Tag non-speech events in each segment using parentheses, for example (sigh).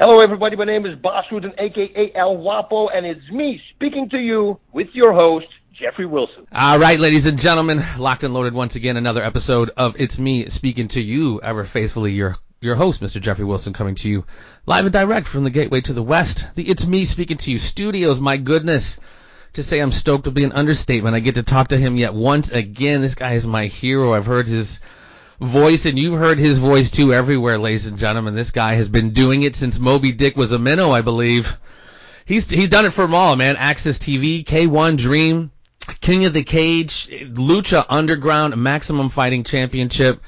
Hello, everybody. My name is Bas Rutten, aka El Guapo, and it's me speaking to you with your host, Jeffrey Wilson. All right, ladies and gentlemen, locked and loaded once again. Another episode of It's Me speaking to you, ever faithfully your your host, Mr. Jeffrey Wilson, coming to you live and direct from the Gateway to the West. The It's Me speaking to you studios. My goodness. To say I'm stoked will be an understatement. I get to talk to him yet once again. This guy is my hero. I've heard his voice, and you've heard his voice too everywhere, ladies and gentlemen. This guy has been doing it since Moby Dick was a minnow, I believe. He's he's done it for them all, man. AXS TV, K1 Dream, King of the Cage, Lucha Underground, Maximum Fighting Championship.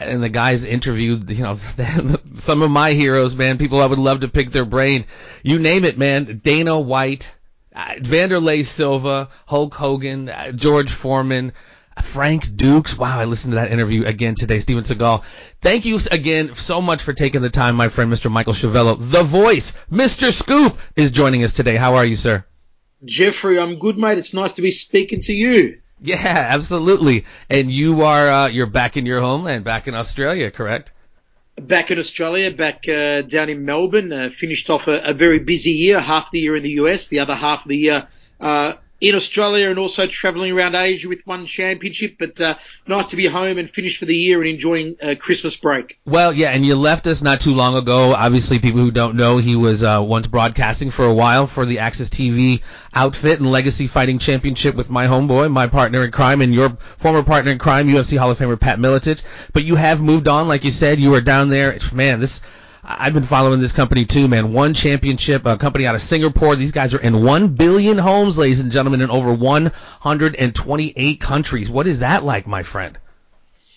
And the guys interviewed, you know, (laughs) some of my heroes, man, people I would love to pick their brain. You name it, man. Dana White, uh, Wanderlei Silva, Hulk Hogan, uh, George Foreman, Frank Dux. Wow, I listened to that interview again today. Steven Seagal. Thank you again so much for taking the time, my friend, Mr. Michael Schiavello. The voice, Mr. Scoop, is joining us today. How are you, sir? Jeffrey, I'm good, mate. It's nice to be speaking to you. Yeah, absolutely. And you are uh, you're back in your homeland, back in Australia, correct? Back in Australia, back uh, down in Melbourne. Uh, finished off a, a, very busy year, half the year in the US, the other half of the year uh, in Australia and also travelling around Asia with one championship. But uh, nice to be home and finished for the year and enjoying uh, Christmas break. Well, yeah, and you left us not too long ago. Obviously, people who don't know, he was uh, once broadcasting for a while for the AXS TV outfit and Legacy Fighting Championship with my homeboy, my partner in crime, and your former partner in crime, UFC Hall of Famer Pat Miletich. But you have moved on, like you said. You were down there. Man, this I've been following this company too, man. One championship, a company out of Singapore. These guys are in one billion homes, ladies and gentlemen, in over 128 countries. What is that like, my friend?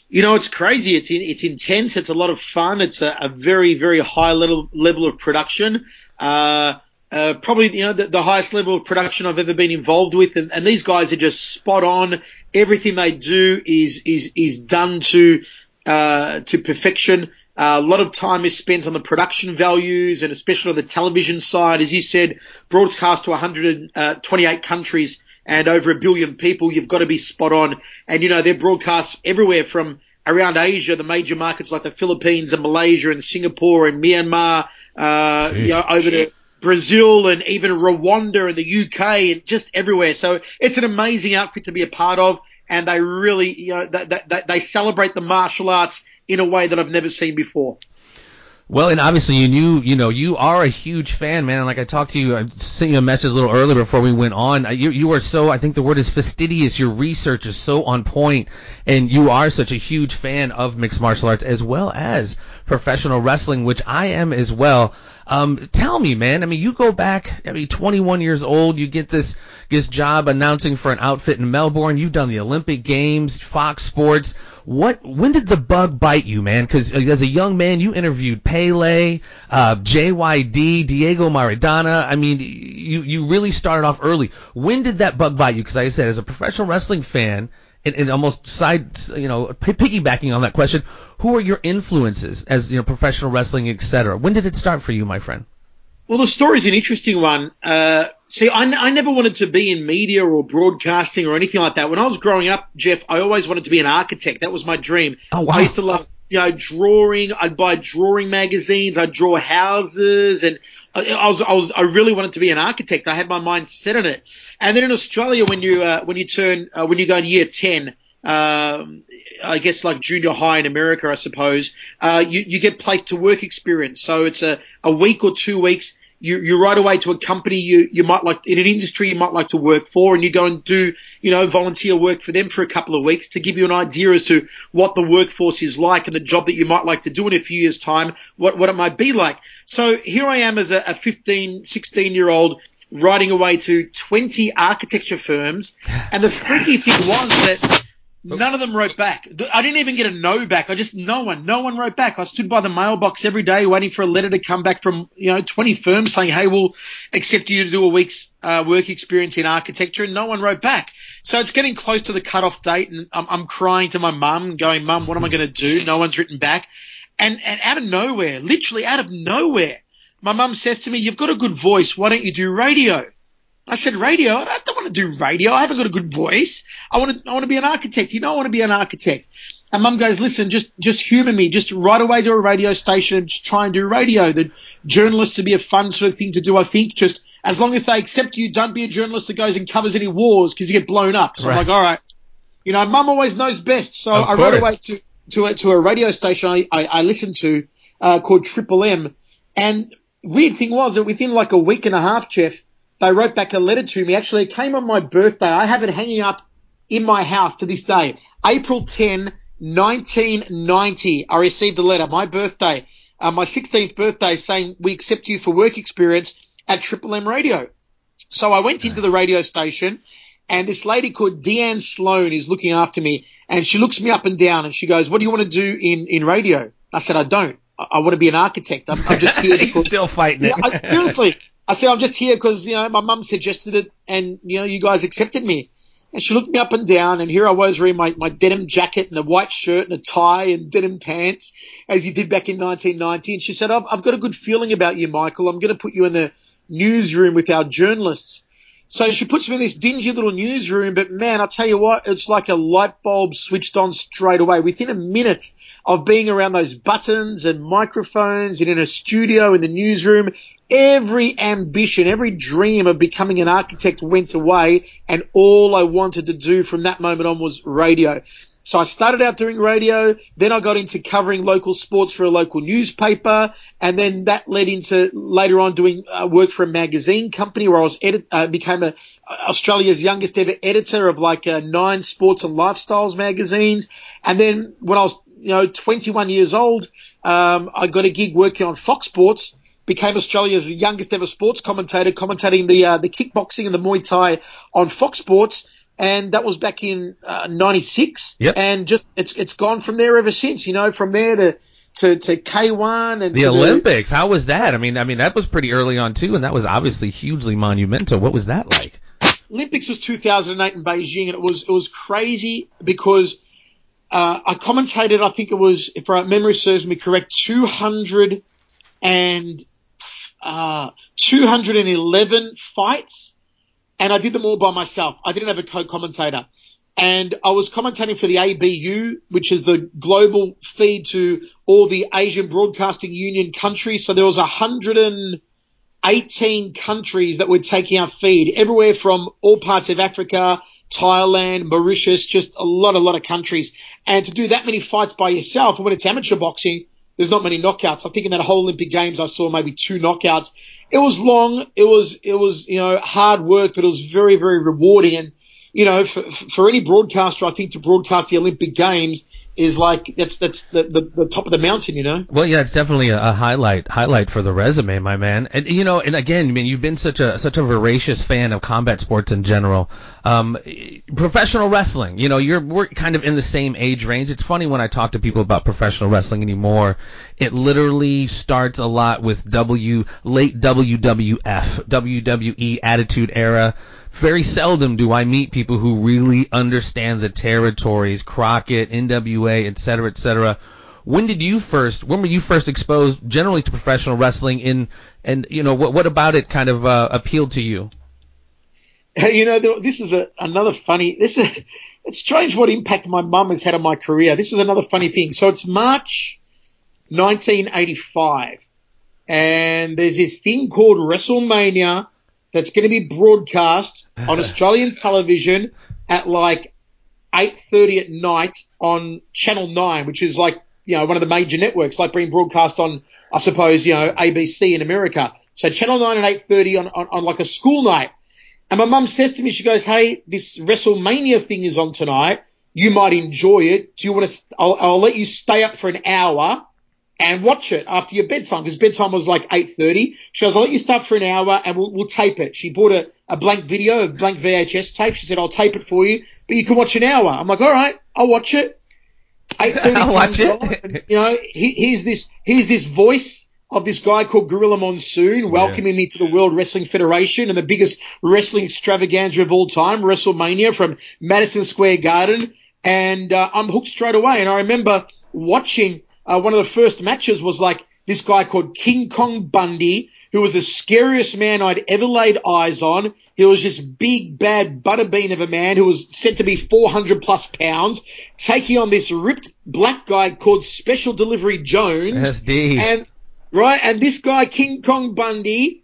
You know, it's crazy. It's in, it's intense. It's a lot of fun. It's a, a very, very high level level of production. Uh, uh, probably you know the, the, highest level of production I've ever been involved with, and, and these guys are just spot on. Everything they do is is is done to uh, to perfection. Uh, a lot of time is spent on the production values and especially on the television side. As you said, broadcast to 128 uh, countries and over a billion people. You've got to be spot on. And, you know, they're broadcast everywhere from around Asia, the major markets like the Philippines and Malaysia and Singapore and Myanmar, uh, you know, over to Brazil and even Rwanda and the UK and just everywhere. So it's an amazing outfit to be a part of. And they really, you know, they, they, they celebrate the martial arts in a way that I've never seen before. Well, and obviously you you know, you are a huge fan, man. Like I talked to you, I sent you a message a little earlier before we went on. You, you are so, I think the word is fastidious. Your research is so on point, and you are such a huge fan of mixed martial arts as well as professional wrestling, which I am as well. Um, tell me, man. I mean, you go back. I mean, 21 years old. You get this this job announcing for an outfit in Melbourne. You've done the Olympic Games, Fox Sports. What? When did the bug bite you, man? Because as a young man, you interviewed Pele, uh, JYD, Diego Maradona. I mean, you you really started off early. When did that bug bite you? Because like I said, as a professional wrestling fan, and, and almost side, you know, piggybacking on that question, who are your influences as you know, professional wrestling, etc. When did it start for you, my friend? Well, the story's an interesting one. Uh, see, I, I never wanted to be in media or broadcasting or anything like that. When I was growing up, Jeff, I always wanted to be an architect. That was my dream. Oh, wow. I used to love, you know, drawing. I'd buy drawing magazines. I'd draw houses, and I, I was, I was, I really wanted to be an architect. I had my mind set on it. And then in Australia, when you, uh, when you turn, uh, when you go in year ten, um, I guess like junior high in America, I suppose, uh, you, you get placed to work experience. So it's a, a week or two weeks you, you right away to a company you, you might like in an industry you might like to work for and you go and do, you know, volunteer work for them for a couple of weeks to give you an idea as to what the workforce is like and the job that you might like to do in a few years time, what, what it might be like. So here I am as a, a 15, 16 year old writing away to 20 architecture firms. And the freaky thing was that None of them wrote back. I didn't even get a no back. I just no one, no one wrote back. I stood by the mailbox every day waiting for a letter to come back from you know 20 firms saying, "Hey, we'll accept you to do a week's uh, work experience in architecture," and no one wrote back. So it's getting close to the cutoff date, and I'm, I'm crying to my mum, going, "Mum, what am I going to do?" No one's written back, and and out of nowhere, literally out of nowhere, my mum says to me, "You've got a good voice. Why don't you do radio?" I said, radio? I don't want to do radio. I haven't got a good voice. I want to, I want to be an architect. You know, I want to be an architect. And mum goes, listen, just, just humour me. Just right away to a radio station and just try and do radio. The journalists would be a fun sort of thing to do, I think. Just as long as they accept you, don't be a journalist that goes and covers any wars because you get blown up. So right. I'm like, all right. You know, mum always knows best. So of I course. wrote away to, to a, to a radio station I, I, I listened to, uh, called Triple M. And weird thing was that within like a week and a half, Jeff, they wrote back a letter to me. Actually, it came on my birthday. I have it hanging up in my house to this day. April 10, 1990. I received a letter, my birthday, uh, my 16th birthday saying we accept you for work experience at Triple M Radio. So I went into the radio station and this lady called Deanne Sloan is looking after me and she looks me up and down and she goes, what do you want to do in, in radio? I said, I don't. I, I want to be an architect. I'm, I'm just here (laughs) because. still fighting it. Yeah, I, seriously. I said, I'm just here because, you know, my mum suggested it and, you know, you guys accepted me. And she looked me up and down and here I was wearing my, my denim jacket and a white shirt and a tie and denim pants as you did back in 1990. And she said, I've, I've got a good feeling about you, Michael. I'm going to put you in the newsroom with our journalists. So she puts me in this dingy little newsroom, but man, I tell you what, it's like a light bulb switched on straight away. Within a minute of being around those buttons and microphones and in a studio in the newsroom, every ambition, every dream of becoming an architect went away and all I wanted to do from that moment on was radio. So I started out doing radio, then I got into covering local sports for a local newspaper, and then that led into later on doing uh, work for a magazine company where I was edit, uh, became a Australia's youngest ever editor of like uh, nine sports and lifestyles magazines. And then when I was, you know, 21 years old, um, I got a gig working on Fox Sports became Australia's youngest ever sports commentator, commentating the uh, the kickboxing and the Muay Thai on Fox Sports and that was back in '96. Uh, yep. And just it's it's gone from there ever since. You know, from there to to, to K1 and the Olympics. The, How was that? I mean, I mean that was pretty early on too, and that was obviously hugely monumental. What was that like? Olympics was 2008 in Beijing, and it was it was crazy because uh, I commentated. I think it was, if my memory serves me correct, 200 and uh, 211 fights and I did them all by myself. I didn't have a co-commentator. And I was commentating for the ABU, which is the global feed to all the Asian Broadcasting Union countries. So there was 118 countries that were taking our feed, everywhere from all parts of Africa, Thailand, Mauritius, just a lot, a lot of countries. And to do that many fights by yourself, when it's amateur boxing, there's not many knockouts. I think in that whole Olympic Games, I saw maybe two knockouts it was long. It was, it was, you know, hard work, but it was very, very rewarding. And, you know, for, for any broadcaster, I think to broadcast the Olympic Games, is like that's that's the, the, the top of the mountain, you know. Well, yeah, it's definitely a, a, highlight highlight for the resume, my man. And you know, and again, I mean, you've been such a such a voracious fan of combat sports in general. Um, professional wrestling, you know, you're we're kind of in the same age range. It's funny when I talk to people about professional wrestling anymore. It literally starts a lot with W late WWF, WWE Attitude Era very seldom do I meet people who really understand the territories, Crockett, NWA, etc., cetera, et cetera. When did you first, when were you first exposed generally to professional wrestling in, and, you know, what, what about it kind of, uh, appealed to you? (laughs) You know, this is a, another funny, this is, it's strange what impact my mum has had on my career. This is another funny thing. So it's March 1985 and there's this thing called WrestleMania that's going to be broadcast on (laughs) Australian television at like 8.30 at night on Channel 9, which is like, you know, one of the major networks, like being broadcast on, I suppose, you know, ABC in America. So Channel 9 at 8.30 on, on, on like a school night. And my mum says to me, she goes, hey, this WrestleMania thing is on tonight. You might enjoy it. Do you want to, I'll, I'll let you stay up for an hour and watch it after your bedtime because bedtime was like 8.30. She goes, I'll let you start for an hour and we'll, we'll tape it. She bought a, a blank video, a blank VHS tape. She said, I'll tape it for you, but you can watch an hour. I'm like, all right, I'll watch it. (laughs) 8.30 I'll watch it. And, you know, he, here's this, here's this voice of this guy called Gorilla Monsoon welcoming yeah. me to the World Wrestling Federation and the biggest wrestling extravaganza of all time, WrestleMania from Madison Square Garden. And uh, I'm hooked straight away. And I remember watching uh, one of the first matches was like this guy called King Kong Bundy, who was the scariest man I'd ever laid eyes on. He was just big, bad butterbean of a man who was said to be 400 plus pounds, taking on this ripped black guy called Special Delivery Jones. SD. And, right, and this guy, King Kong Bundy,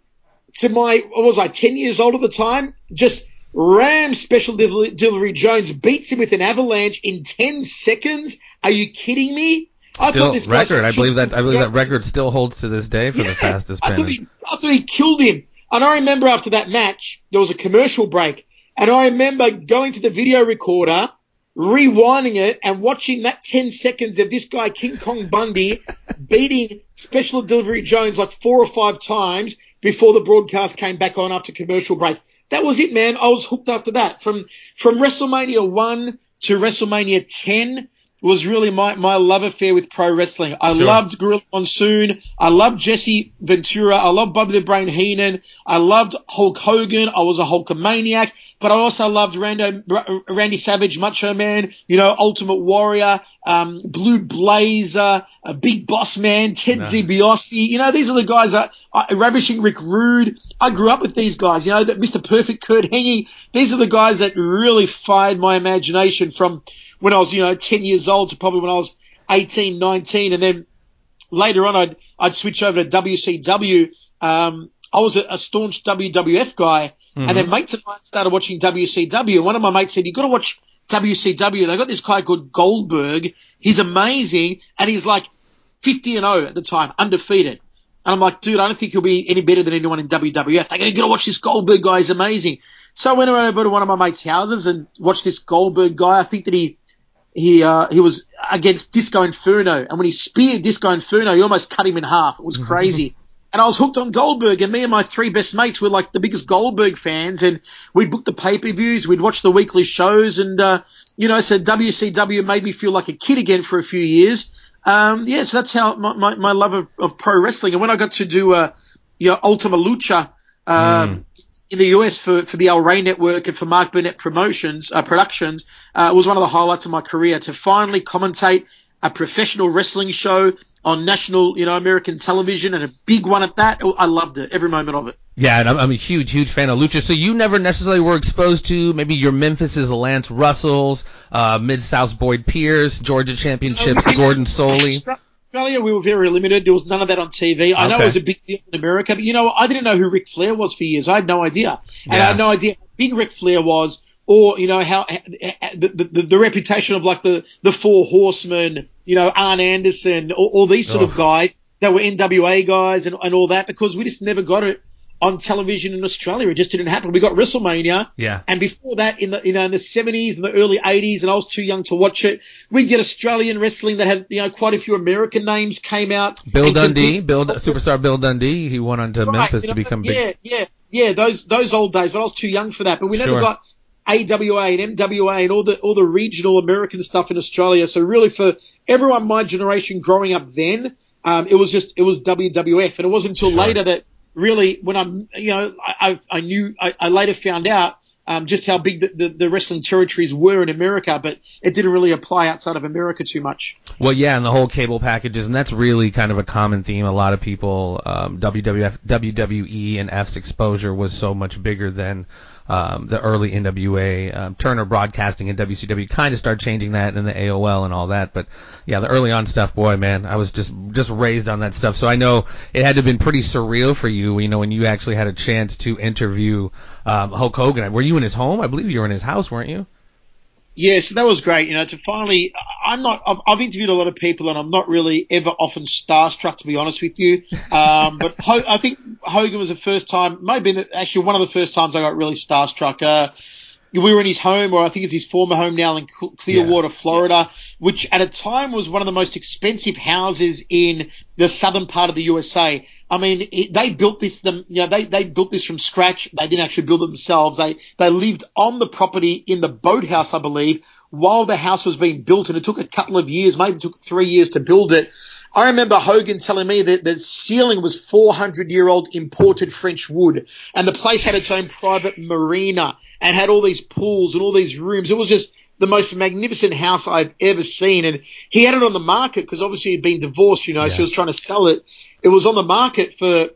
to my, what was I, 10 years old at the time, just Ram Special Delivery, Delivery Jones beats him with an avalanche in 10 seconds. Are you kidding me? I still, thought this record. I believe that I believe that record still holds to this day for yeah, the fastest I thought, he, I thought he killed him. And I remember after that match, there was a commercial break, and I remember going to the video recorder, rewinding it, and watching that 10 seconds of this guy King Kong Bundy (laughs) beating Special Delivery Jones like four or five times before the broadcast came back on after commercial break. That was it, man. I was hooked after that. From from WrestleMania one to WrestleMania ten was really my, my love affair with pro wrestling. I Sure. loved Gorilla Monsoon. I loved Jesse Ventura. I loved Bobby the Brain Heenan. I loved Hulk Hogan. I was a Hulkamaniac, but I also loved Rando, Randy Savage, Macho Man, you know, Ultimate Warrior, um, Blue Blazer, a Big Boss Man, Ted Nice. DiBiase. You know, these are the guys that, uh, Ravishing Rick Rude. I grew up with these guys, you know, that Mr. Perfect Curt Hennig. These are the guys that really fired my imagination from when I was, you know, 10 years old to probably when I was 18, 19. And then later on, I'd, I'd switch over to WCW. Um, I was a, a staunch WWF guy. And then mates of mine started watching WCW. And one of my mates said, you've got to watch WCW. They got this guy called Goldberg. He's amazing. And he's like 50 and 0 at the time, undefeated. And I'm like, dude, I don't think he'll be any better than anyone in WWF. They go, you got to watch this Goldberg guy. He's amazing. So I went around over to one of my mates' houses and watched this Goldberg guy. I think that he, he, uh, he was against Disco Inferno. And when he speared Disco Inferno, he almost cut him in half. It was crazy. (laughs) and I was hooked on Goldberg and me and my three best mates were like the biggest Goldberg fans and we'd book the pay-per-views, we'd watch the weekly shows and, uh, you know, so WCW made me feel like a kid again for a few years. Um, yeah, so that's how my, my, my love of, of pro wrestling. And when I got to do, uh, you know, Ultima Lucha, um, in the US for, for the El Rey Network and for Mark Burnett Promotions, uh, Productions, uh, it was one of the highlights of my career to finally commentate a professional wrestling show on national, you know, American television and a big one at that. I loved it, every moment of it. Yeah, and I'm, I'm a huge, huge fan of Lucha. So you never necessarily were exposed to maybe your Memphis's Lance Russells, uh, Mid South Boyd Pierce, Georgia Championships, Gordon Solie. Australia, we were very limited. There was none of that on TV. I know it was a big deal in America, but you know, I didn't know who Ric Flair was for years. I had no idea, and Yeah. I had no idea how big Ric Flair was, or you know how the, the, the reputation of like the the Four Horsemen, you know, Arn Anderson, all, all these sort Oh. of guys that were NWA guys and, and all that, because we just never got it on television in Australia. It just didn't happen. We got WrestleMania. Yeah. And before that, in the you know in the seventies and the early eighties, and I was too young to watch it. We'd get Australian wrestling that had you know quite a few American names came out. Bill Dundee, Bill superstar Bill Dundee. He went on to Right, Memphis you to become yeah, big. Yeah, yeah, those those old days, but I was too young for that. But we never Sure. got AWA and NWA and all the all the regional American stuff in Australia. So really, for everyone my generation growing up then, um, it was just it was WWF, and it wasn't until Sure. later that really when I'm you know I I, knew I, I later found out. Um, just how big the, the, the wrestling territories were in America, but it didn't really apply outside of America too much. Well, yeah, and the whole cable packages, and that's really kind of a common theme. A lot of people, um, WWF, WWE, and F's exposure was so much bigger than um, the early NWA. Um, Turner Broadcasting and WCW kind of started changing that, and the AOL and all that. But yeah, the early on stuff, boy, man, I was just just raised on that stuff. So I know it had to have been pretty surreal for you, you know, when you actually had a chance to interview um, Hulk Hogan. Were you in his home? I believe you were in his house, weren't you? Yeah, so that was great. You know, to finally, I'm not, I've, I've interviewed a lot of people and I'm not really ever often starstruck, to be honest with you. Um, but Ho- I think Hogan was the first time, maybe actually one of the first times I got really starstruck. Uh, we were in his home, or I think it's his former home now in Cl- Clearwater, Florida, which at a time was one of the most expensive houses in the southern part of the USA. I mean, it, they built this, them, you know, they, they built this from scratch. They didn't actually build it themselves. They, they lived on the property in the boathouse, I believe, while the house was being built, and it took a couple of years, maybe it took three years to build it. I remember Hogan telling me that the ceiling was 400 year old imported French wood, and the place had its own private marina and had all these pools and all these rooms. It was just the most magnificent house I've ever seen. And he had it on the market because obviously he'd been divorced, you know, yeah. so he was trying to sell it. It was on the market for,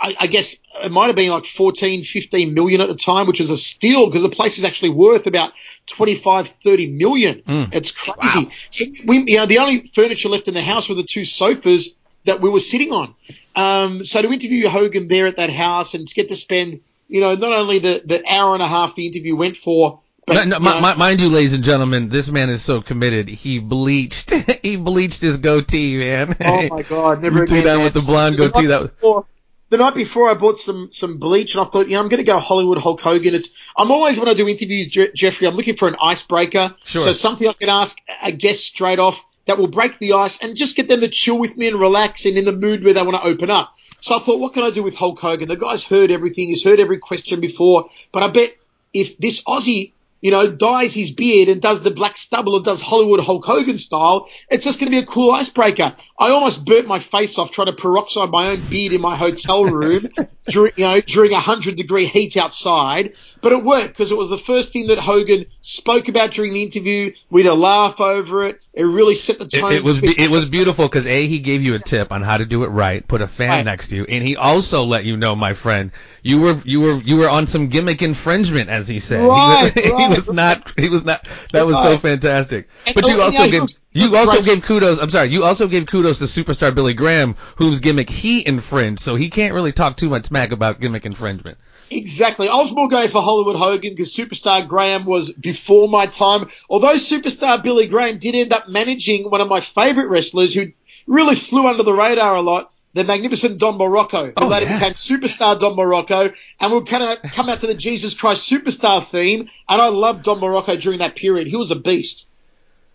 I, I, guess it might have been like 14, 15 million at the time, which is a steal because the place is actually worth about 25, 30 million. Mm. It's crazy. Wow. So we, you know, the only furniture left in the house were the two sofas that we were sitting on. Um, so to interview Hogan there at that house and get to spend, you know, not only the, the hour and a half the interview went for, but, no, no, uh, mind you, ladies and gentlemen, this man is so committed. He bleached. (laughs) he bleached his goatee, man. Oh my (laughs) god, never again. that with the blonde so goatee. Before, the night before, I bought some some bleach, and I thought, you know, I'm going to go Hollywood Hulk Hogan. It's I'm always when I do interviews, Je- Jeffrey, I'm looking for an icebreaker. Sure. So something I can ask a guest straight off that will break the ice and just get them to chill with me and relax and in the mood where they want to open up. So I thought, what can I do with Hulk Hogan? The guy's heard everything. He's heard every question before, but I bet if this Aussie you know, dyes his beard and does the black stubble and does Hollywood Hulk Hogan style, it's just going to be a cool icebreaker. I almost burnt my face off trying to peroxide my own beard in my hotel room (laughs) during, you know, during a hundred degree heat outside. But it worked because it was the first thing that Hogan spoke about during the interview. We had a laugh over it. It really set the tone. It, it was it was beautiful because a he gave you a tip on how to do it right, put a fan right. next to you, and he also let you know, my friend, you were you were you were on some gimmick infringement, as he said. Right, (laughs) he, was, right, he was not he was not. That was so fantastic. But you oh, also gave you also gave kudos. I'm sorry, you also gave kudos to superstar Billy Graham, whose gimmick he infringed, so he can't really talk too much smack about gimmick infringement. Exactly. I was more going for Hollywood Hogan because Superstar Graham was before my time. Although Superstar Billy Graham did end up managing one of my favorite wrestlers who really flew under the radar a lot, the magnificent Don who oh, later yes. became Superstar Don Muraco, and would kind of come out to the Jesus Christ Superstar theme. And I loved Don Muraco during that period. He was a beast.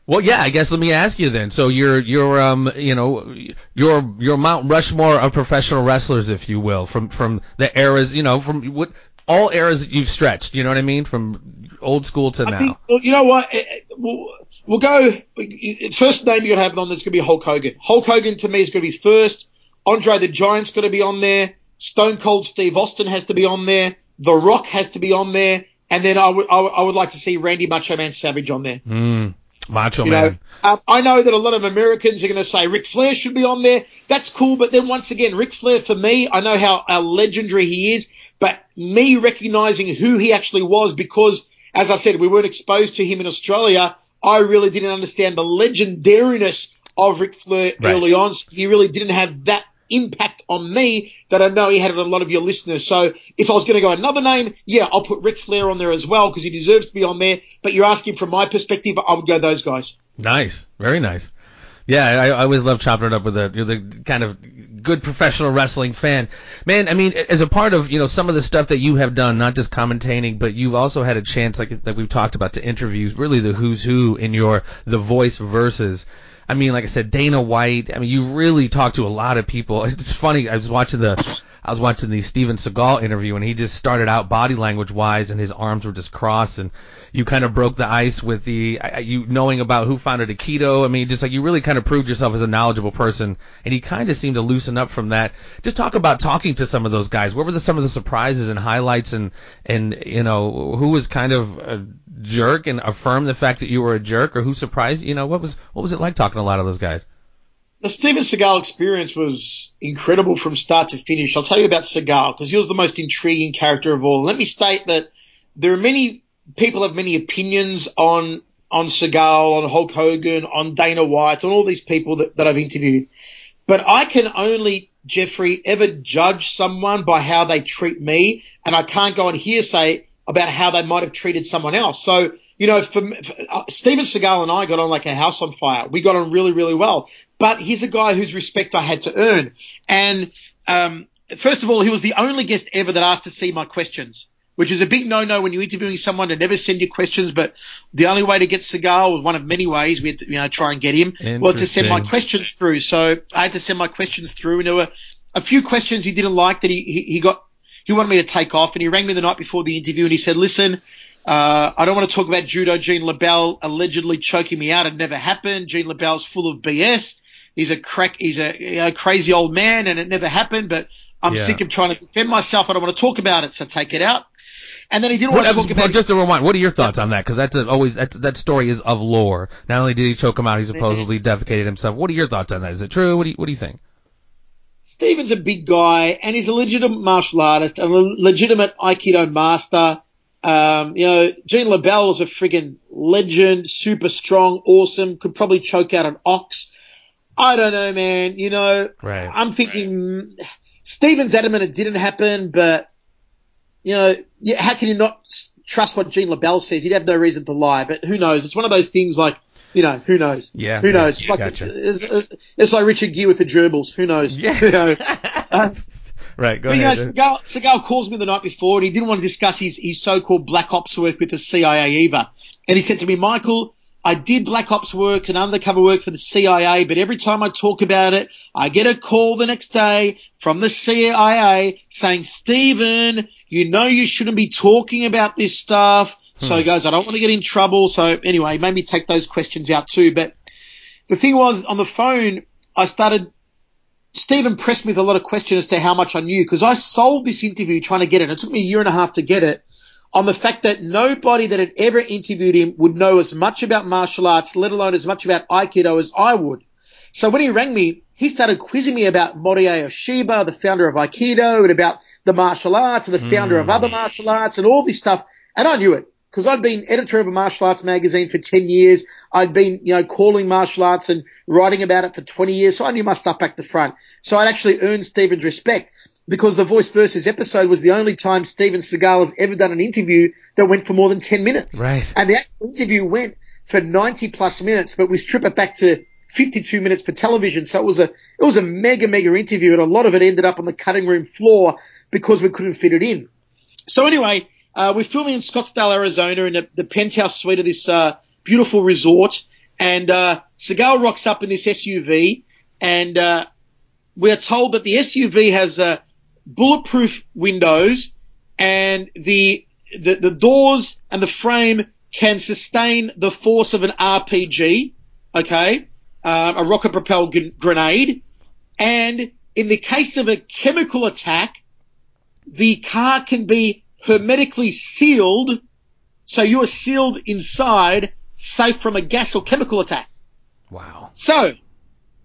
Well, yeah, I guess let me ask you then. So you're you're um you know you're you're Mount Rushmore of professional wrestlers, if you will, from from the eras you know from what all eras that you've stretched. You know what I mean, from old school to I now. Think, well, you know what? We'll, we'll go first name you're gonna have on there's gonna be Hulk Hogan. Hulk Hogan to me is gonna be first. Andre the Giant's gonna be on there. Stone Cold Steve Austin has to be on there. The Rock has to be on there. And then I would I would, would like to see Randy Macho Man Savage on there. Mm. Macho you Man. Know, um, I know that a lot of Americans are going to say Ric Flair should be on there. That's cool, but then once again, Ric Flair for me, I know how, how legendary he is, but me recognizing who he actually was because, as I said, we weren't exposed to him in Australia. I really didn't understand the legendariness of Ric Flair right. early on. He really didn't have that impact on me that I know he had on a lot of your listeners. So if I was going to go another name, yeah, I'll put Ric Flair on there as well because he deserves to be on there. But you're asking from my perspective, I would go those guys. Nice, very nice. Yeah, I, I always love chopping it up with a you're the kind of good professional wrestling fan. Man, I mean, as a part of, you know, some of the stuff that you have done, not just commentating, but you've also had a chance, like, like we've talked about, to interview really the who's who in your The Voice versus I mean, like I said, Dana White. I mean, you've really talked to a lot of people. (laughs) It's funny. I was watching the, I was watching the Steven Seagal interview, and he just started out body language wise, and his arms were just crossed, and you kind of broke the ice with the you knowing about who founded Aikido. I mean, just like you really kind of proved yourself as a knowledgeable person, and he kind of seemed to loosen up from that. Just talk about talking to some of those guys. What were the, some of the surprises and highlights, and and you know who was kind of a jerk and affirmed the fact that you were a jerk, or who surprised you know what was what was it like talking to a lot of those guys? The Steven Seagal experience was incredible from start to finish. I'll tell you about Seagal because he was the most intriguing character of all. Let me state that there are many people have many opinions on on Seagal, on Hulk Hogan, on Dana White, on all these people that, that I've interviewed. But I can only, Jeffrey, ever judge someone by how they treat me, and I can't go on hearsay about how they might have treated someone else. So, you know, for, for uh, Steven Seagal and I got on like a house on fire. We got on really, really well. But he's a guy whose respect I had to earn. And um, first of all, he was the only guest ever that asked to see my questions which is a big no-no when you're interviewing someone to never send you questions. But the only way to get Seagal was one of many ways we had to, you know, try and get him was to send my questions through. So I had to send my questions through, and there were a few questions he didn't like that he, he, he got. He wanted me to take off, and he rang me the night before the interview, and he said, "Listen." Uh, I don't want to talk about judo. Gene LeBell allegedly choking me out. It never happened. Gene LeBell's full of BS. He's a crack. He's a know, crazy old man, and it never happened. But I'm yeah. sick of trying to defend myself. I don't want to talk about it, so take it out. And then he didn't What, want to talk just to rewind, what are your thoughts on that? Because that's a, always that's, that story is of lore. Not only did he choke him out, he supposedly defecated himself. What are your thoughts on that? Is it true? What do you, what do you think? Steven's a big guy and he's a legitimate martial artist, a legitimate Aikido master. Um, you know, Gene LeBell was a friggin' legend, super strong, awesome, could probably choke out an ox. I don't know, man. You know, right. I'm thinking Steven's adamant it didn't happen, but you know, yeah, how can you not trust what Gene LeBell says? He'd have no reason to lie, but who knows? It's one of those things like, you know, who knows? Yeah. Who knows? Yeah, like, gotcha. it's, it's, like Richard Gere with the gerbils. Who knows? Yeah. (laughs) You know, uh, (laughs) right. Go but, you know, Seagal, Seagal calls me the night before and he didn't want to discuss his, his so-called black ops work with the CIA either. And he said to me, Michael, I did black ops work and undercover work for the CIA, but every time I talk about it, I get a call the next day from the CIA saying, Stephen, you know you shouldn't be talking about this stuff. So hmm. he goes, I don't want to get in trouble. So anyway, made me take those questions out too. But the thing was on the phone, I started, Stephen pressed me with a lot of questions as to how much I knew because I sold this interview trying to get it. It took me a year and a half to get it on the fact that nobody that had ever interviewed him would know as much about martial arts, let alone as much about Aikido as I would. So when he rang me, he started quizzing me about Morihei Ueshiba, the founder of Aikido, and about the martial arts and the founder of other hmm. martial arts and all this stuff. And I knew it because I'd been editor of a martial arts magazine for 10 years. I'd been, you know, calling martial arts and writing about it for 20 years. So I knew my stuff back to front. So I'd actually earned Stephen's respect because the Voice Versus episode was the only time Steven Seagal has ever done an interview that went for more than 10 minutes. Right. And the actual interview went for 90 plus minutes, but we strip it back to 52 minutes for television. So it was a, it was a mega, mega interview and a lot of it ended up on the cutting room floor because we couldn't fit it in. So anyway, uh, we're filming in Scottsdale, Arizona in the, the penthouse suite of this, uh, beautiful resort. And, uh, Seagal rocks up in this SUV and, uh, we are told that the SUV has, uh, bulletproof windows and the, the, the doors and the frame can sustain the force of an RPG. Okay. Uh, a rocket propelled g- grenade. And in the case of a chemical attack, the car can be hermetically sealed. So you are sealed inside, safe from a gas or chemical attack. Wow. So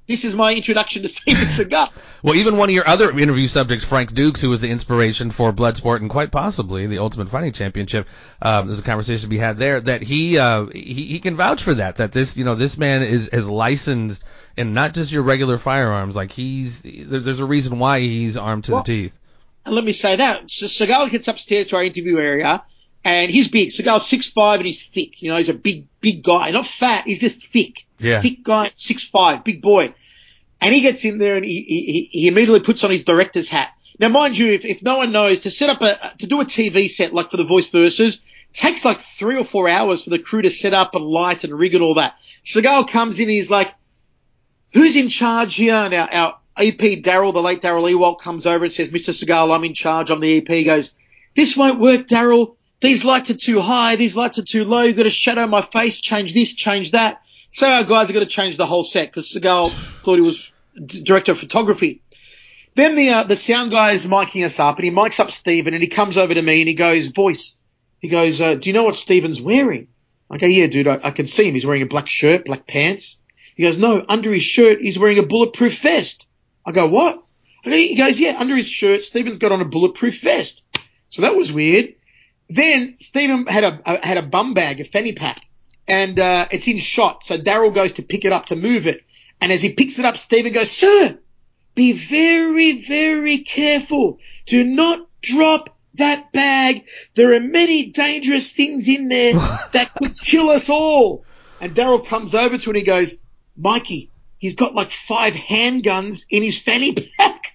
this is my introduction to (laughs) Steven Seagal. Well, even one of your other interview subjects, Frank Dux, who was the inspiration for Bloodsport and quite possibly the Ultimate Fighting Championship, um, there's a conversation to be had there that he, uh, he he can vouch for that. That this, you know, this man is is licensed and not just your regular firearms. Like he's there, there's a reason why he's armed to Well, the teeth. And let me say that. So Seagal gets upstairs to our interview area and he's big. Seagal's six five and he's thick. You know, he's a big, big guy. Not fat, he's just thick. Yeah. Thick guy, six five, big boy. And he gets in there and he, he, he immediately puts on his director's hat. Now, mind you, if, if no one knows, to set up a, to do a TV set like for the Voice Versus, takes like three or four hours for the crew to set up and light and rig and all that. Seagal comes in and he's like, who's in charge here? And our, our EP Daryl, the late Daryl Ewalt, comes over and says, Mr. Seagal, I'm in charge. I'm the EP. He goes, this won't work, Daryl. These lights are too high. These lights are too low. You've got to shadow my face, change this, change that. So our guys are going to change the whole set because Seagal thought he was d- director of photography. Then the uh, the sound guy is miking us up, and he mics up Steven, and he comes over to me and he goes, "Voice." He goes, uh, "Do you know what Steven's wearing?" I go, "Yeah, dude. I, I can see him. He's wearing a black shirt, black pants." He goes, "No, under his shirt, he's wearing a bulletproof vest." I go, "What?" I go, he goes, "Yeah, under his shirt, Steven's got on a bulletproof vest." So that was weird. Then Steven had a, a had a bum bag, a fanny pack, and uh, it's in shot. So Daryl goes to pick it up to move it, and as he picks it up, Steven goes, "Sir, be very, very careful. Do not drop that bag. There are many dangerous things in there (laughs) that could kill us all." And Daryl comes over to him and he goes, "Mikey, he's got like five handguns in his fanny pack."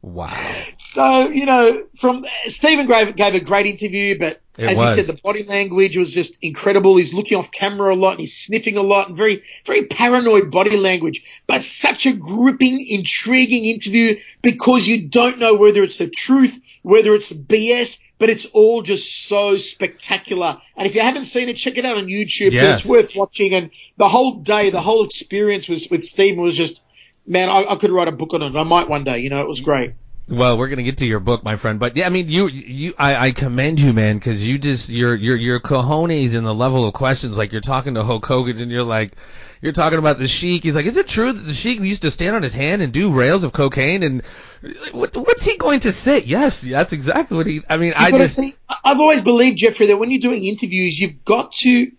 Wow. So, you know, from Stephen gave, gave a great interview, but It as was. you said, the body language was just incredible. He's looking off camera a lot and he's sniffing a lot and very, very paranoid body language, but such a gripping, intriguing interview because you don't know whether it's the truth, whether it's BS, but it's all just so spectacular. And if you haven't seen it, check it out on YouTube. Yes. It's worth watching. And the whole day, the whole experience was with Stephen was just, man, I, I could write a book on it. I might one day, you know, it was great. Well, we're gonna get to your book, my friend, but yeah, I mean, you, you, I, I commend you, man, because you just, your, your, your cojones and the level of questions, like you're talking to Hulk Hogan and you're like, you're talking about the Sheik. He's like, is it true that the Sheik used to stand on his hand and do rails of cocaine? And what, what's he going to say? Yes, that's exactly what he. I mean, You've I just. See, I've always believed, Jeffrey, that when you're doing interviews, you've got to.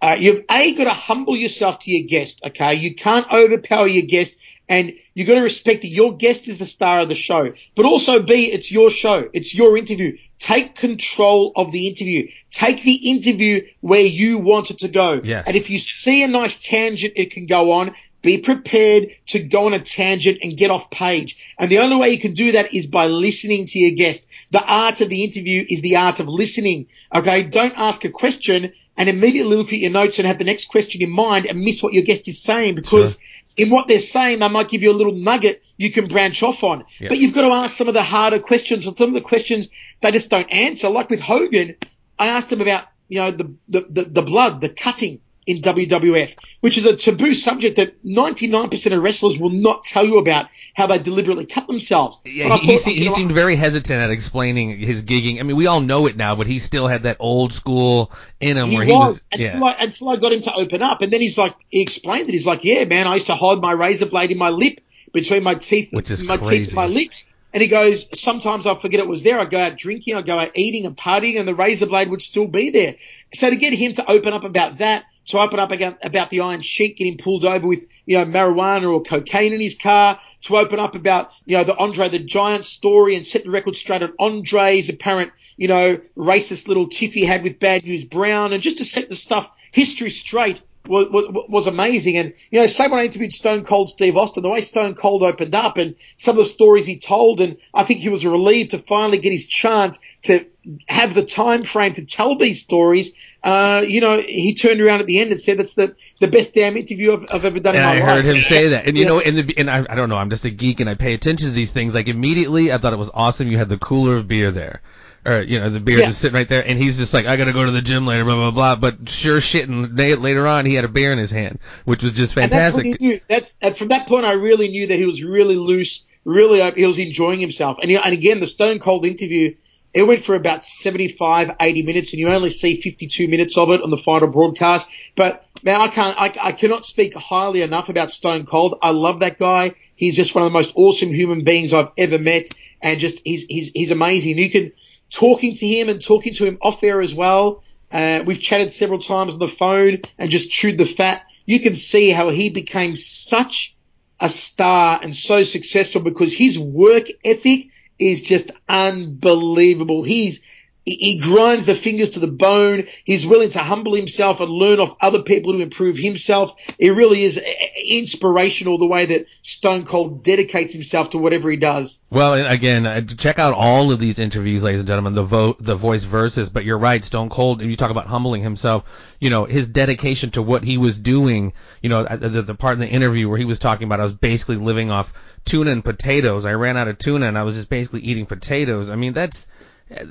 Uh, you've a got to humble yourself to your guest. Okay, you can't overpower your guest, and you've got to respect that your guest is the star of the show. But also, b it's your show, it's your interview. Take control of the interview. Take the interview where you want it to go. Yes. And if you see a nice tangent it can go on, be prepared to go on a tangent and get off page. And the only way you can do that is by listening to your guest. The art of the interview is the art of listening. Okay. Don't ask a question and immediately look at your notes and have the next question in mind and miss what your guest is saying because Sure. In what they're saying, they might give you a little nugget you can branch off on. Yeah. But you've got to ask some of the harder questions and some of the questions they just don't answer. Like with Hogan, I asked him about, you know, the, the, the, the blood, the cutting in WWF, which is a taboo subject that 99% of wrestlers will not tell you about how they deliberately cut themselves. Yeah, he, he, thought, you he seemed very hesitant at explaining his gigging. I mean, we all know it now, but he still had that old school in him He where was, he was. until, Yeah. I, until I got him to open up, and then he's like, he explained it. He's like, "Yeah, man, I used to hide my razor blade in my lip between my teeth, Which is my teeth and my lips." And he goes, "Sometimes I forget it was there. I go out drinking, I go out eating and partying, and the razor blade would still be there." So to get him to open up about that, to open up about the Iron Sheik getting pulled over with you know marijuana or cocaine in his car, to open up about you know the Andre the Giant story and set the record straight on Andre's apparent you know racist little tiff he had with Bad News Brown, and just to set the stuff history straight was, was, was amazing. And, you know, same when I interviewed Stone Cold Steve Austin, the way Stone Cold opened up and some of the stories he told, and I think he was relieved to finally get his chance to have the time frame to tell these stories. Uh, you know, he turned around at the end and said, that's the, the best damn interview I've, I've ever done And in my life. I life. heard him say that. And you Yeah. know, in the and I, I don't know, I'm just a geek and I pay attention to these things. Like immediately, I thought it was awesome. You had the cooler of beer there. Or, you know, the beer Yeah. just sitting right there, and he's just like, I gotta go to the gym later, blah, blah, blah. But sure shit, and later on, he had a beer in his hand, which was just And that's fantastic. knew. That's and from that point, I really knew that he was really loose, really uh, he was enjoying himself. And he, and again, the Stone Cold interview, it went for about 75, 80 minutes, and you only see 52 minutes of it on the final broadcast. But man, I can't, I, I cannot speak highly enough about Stone Cold. I love that guy. He's just one of the most awesome human beings I've ever met, and just he's he's he's amazing. You can talking to him and talking to him off air as well. Uh, we've chatted several times on the phone and just chewed the fat. You can see how he became such a star and so successful because his work ethic is just unbelievable. He's he he grinds the fingers to the bone. He's willing to humble himself and learn off other people to improve himself. It really is uh, inspirational the way that Stone Cold dedicates himself to whatever he does. Well, and again, uh, check out all of these interviews, ladies and gentlemen, the vo- the voice versus. But you're right, Stone Cold. And you talk about humbling himself. You know, his dedication to what he was doing. You know, the, the part in the interview where he was talking about I was basically living off tuna and potatoes. I ran out of tuna and I was just basically eating potatoes. I mean, that's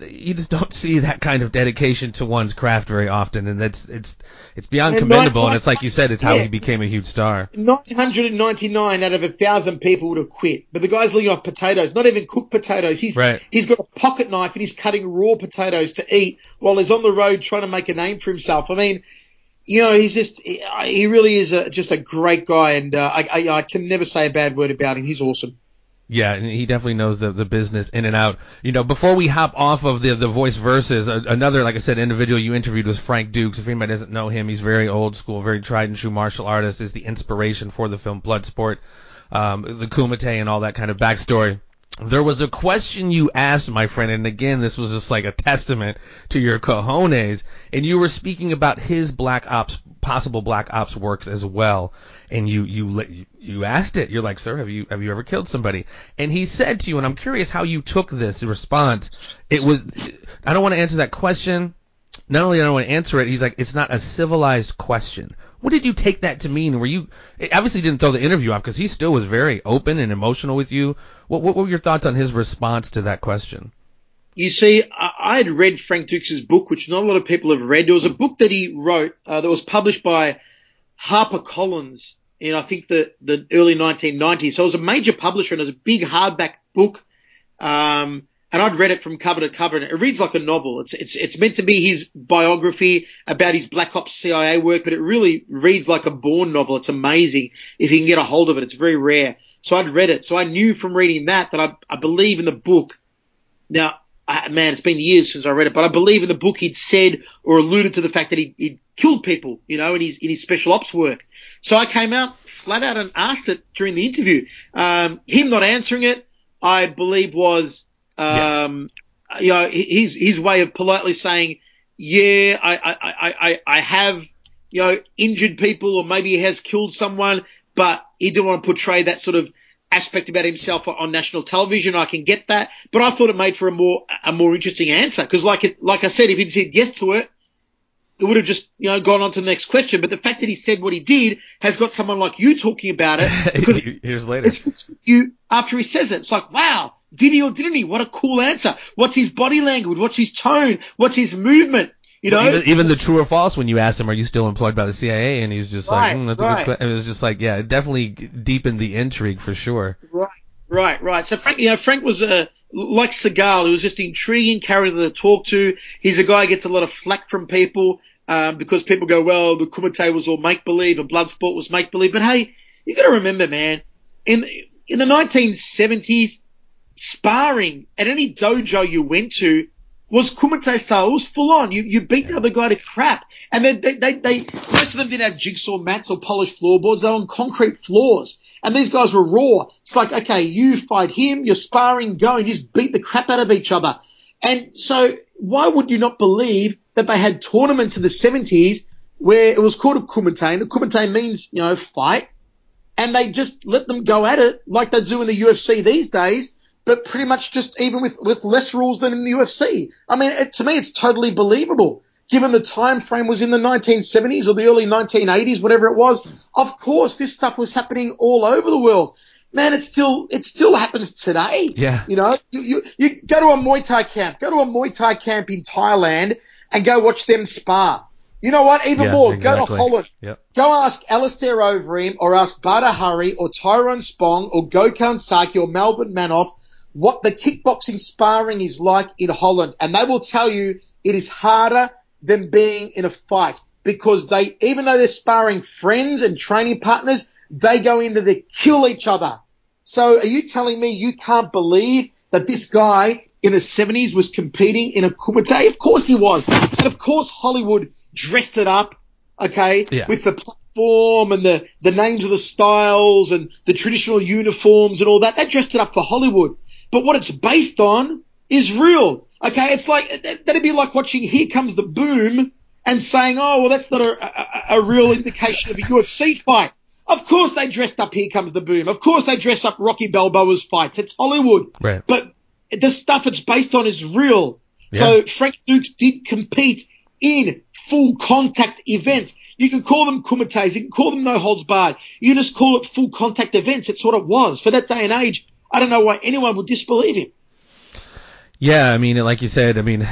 you just don't see that kind of dedication to one's craft very often, and that's it's it's beyond And commendable. and it's like you said, it's how yeah. he became a huge star. 999 out of a thousand people would have quit. But the guy's living off potatoes, not even cooked potatoes. He's, Right. he's got a pocket knife and he's cutting raw potatoes to eat while he's on the road trying to make a name for himself. I mean, you know, he's just, he really is a, just a great guy and, uh, I, I, I can never say a bad word about him. He's awesome. Yeah, and he definitely knows the the business in and out. You know, before we hop off of the the voice versus, a, another like I said individual you interviewed was Frank Dux. If anybody doesn't know him, he's very old school, very tried and true martial artist. Is the inspiration for the film Bloodsport, um, the Kumite, and all that kind of backstory. There was a question you asked, my friend, and again, this was just like a testament to your cojones, and you were speaking about his Black Ops, possible Black Ops works as well, and you you you asked it. You're like, sir, have you have you ever killed somebody? And he said to you, and I'm curious how you took this response. It was, I don't want to answer that question. Not only do I don't want to answer it, he's like, it's not a civilized question. What did you take that to mean? Were you it obviously didn't throw the interview off because he still was very open and emotional with you. What, what were your thoughts on his response to that question? You see, I, had read Frank Dux' book, which not a lot of people have read. There was a book that he wrote uh, that was published by HarperCollins in I think the, the early 1990s. So it was a major publisher and it was a big hardback book. Um, and I'd read it from cover to cover, and it reads like a novel. It's it's it's meant to be his biography about his Black Ops CIA work, but it really reads like a Bourne novel. It's amazing if you can get a hold of it. It's very rare. So I'd read it, so I knew from reading that that I I believe in the book. Now, I, man, it's been years since I read it, but I believe in the book he'd said or alluded to the fact that he he'd killed people, you know, in his in his special ops work. So I came out flat out and asked it during the interview. Um, him not answering it, I believe was um, yeah. you know, his his way of politely saying, yeah, I, I, I, I have, you know, injured people or maybe he has killed someone, but he didn't want to portray that sort of aspect about himself on national television. I can get that, but I thought it made for a more a more interesting answer because, like it, like I said, if he'd said yes to it, it would have just you know gone on to the next question. But the fact that he said what he did has got someone like you talking about it. (laughs) Here's later. you after he says it. It's like wow, did he or didn't he? What a cool answer. What's his body language? What's his tone? What's his movement? You know, even, even, the true or false when you asked him, "Are you still employed by the CIA?" and he's just right, like, mm, "That's right. a good." Question. It was just like, yeah, it definitely deepened the intrigue for sure. Right, right, right. So Frank, you know, Frank was a like Seagal, he was just intriguing character to talk to. He's a guy who gets a lot of flack from people um, because people go, "Well, the Kumite was all make believe and Bloodsport was make believe." But hey, you got to remember, man, in in the 1970s, sparring at any dojo you went to was kumite style. It was full on. You, you beat the other guy to crap. And they, they, they, they, most of them didn't have jigsaw mats or polished floorboards. They were on concrete floors. And these guys were raw. It's like, okay, you fight him, you're sparring, go and just beat the crap out of each other. And so why would you not believe that they had tournaments in the 70s where it was called a kumite a kumite means, you know, fight. And they just let them go at it like they do in the UFC these days but pretty much just even with, with less rules than in the UFC. I mean, it, to me, it's totally believable. Given the time frame was in the 1970s or the early 1980s, whatever it was, of course, this stuff was happening all over the world. Man, it still, it still happens today. Yeah. You know, you, you, you go to a Muay Thai camp, go to a Muay Thai camp in Thailand and go watch them spar. You know what? Even yeah, more, exactly. go to Holland. Yep. Go ask Alistair Overeem or ask Badr Hari or Tyrone Spong or Gokhan Saki or Melvin Manhoef what the kickboxing sparring is like in Holland, and they will tell you it is harder than being in a fight because they, even though they're sparring friends and training partners, they go in there to kill each other. So are you telling me you can't believe that this guy in the 70s was competing in a kumite? Of course he was. And of course Hollywood dressed it up, okay, yeah. with the platform and the, the names of the styles and the traditional uniforms and all that. They dressed it up for Hollywood but what it's based on is real. Okay, it's like that'd be like watching Here Comes the Boom and saying, "Oh, well, that's not a, a, a real indication of a UFC fight." Of course, they dressed up Here Comes the Boom. Of course, they dress up Rocky Balboa's fights. It's Hollywood, right. but the stuff it's based on is real. Yeah. So Frank Dux did compete in full contact events. You can call them kumites. You can call them no holds barred. You just call it full contact events. It's what it was for that day and age. I don't know why anyone would disbelieve him. Yeah, I mean, like you said, I mean,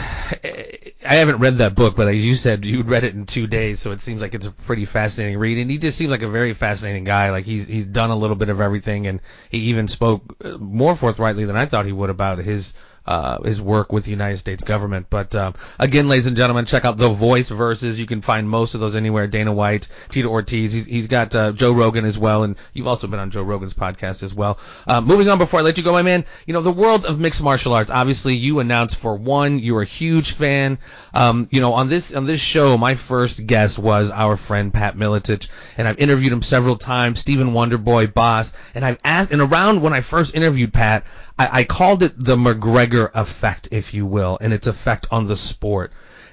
I haven't read that book, but as you said, you read it in two days, so it seems like it's a pretty fascinating read. And he just seems like a very fascinating guy. Like he's he's done a little bit of everything, and he even spoke uh, more forthrightly than I thought he would about his uh, his work with the United States government. But um, again, ladies and gentlemen, check out the Voice versus. You can find most of those anywhere. Dana White, Tito Ortiz. He's, he's got uh, Joe Rogan as well, and you've also been on Joe Rogan's podcast as well. Uh, moving on, before I let you go, my man, you know the world of mixed martial arts. Obviously, you announced for one, you're a huge fan. Um, you know, on this on this show, my first guest was our friend Pat Miletich, and I've interviewed him several times. Stephen Wonderboy, Boss, and I've asked. And around when I first interviewed Pat, I, I called it the McGregor effect, if you will, and its effect on the sport.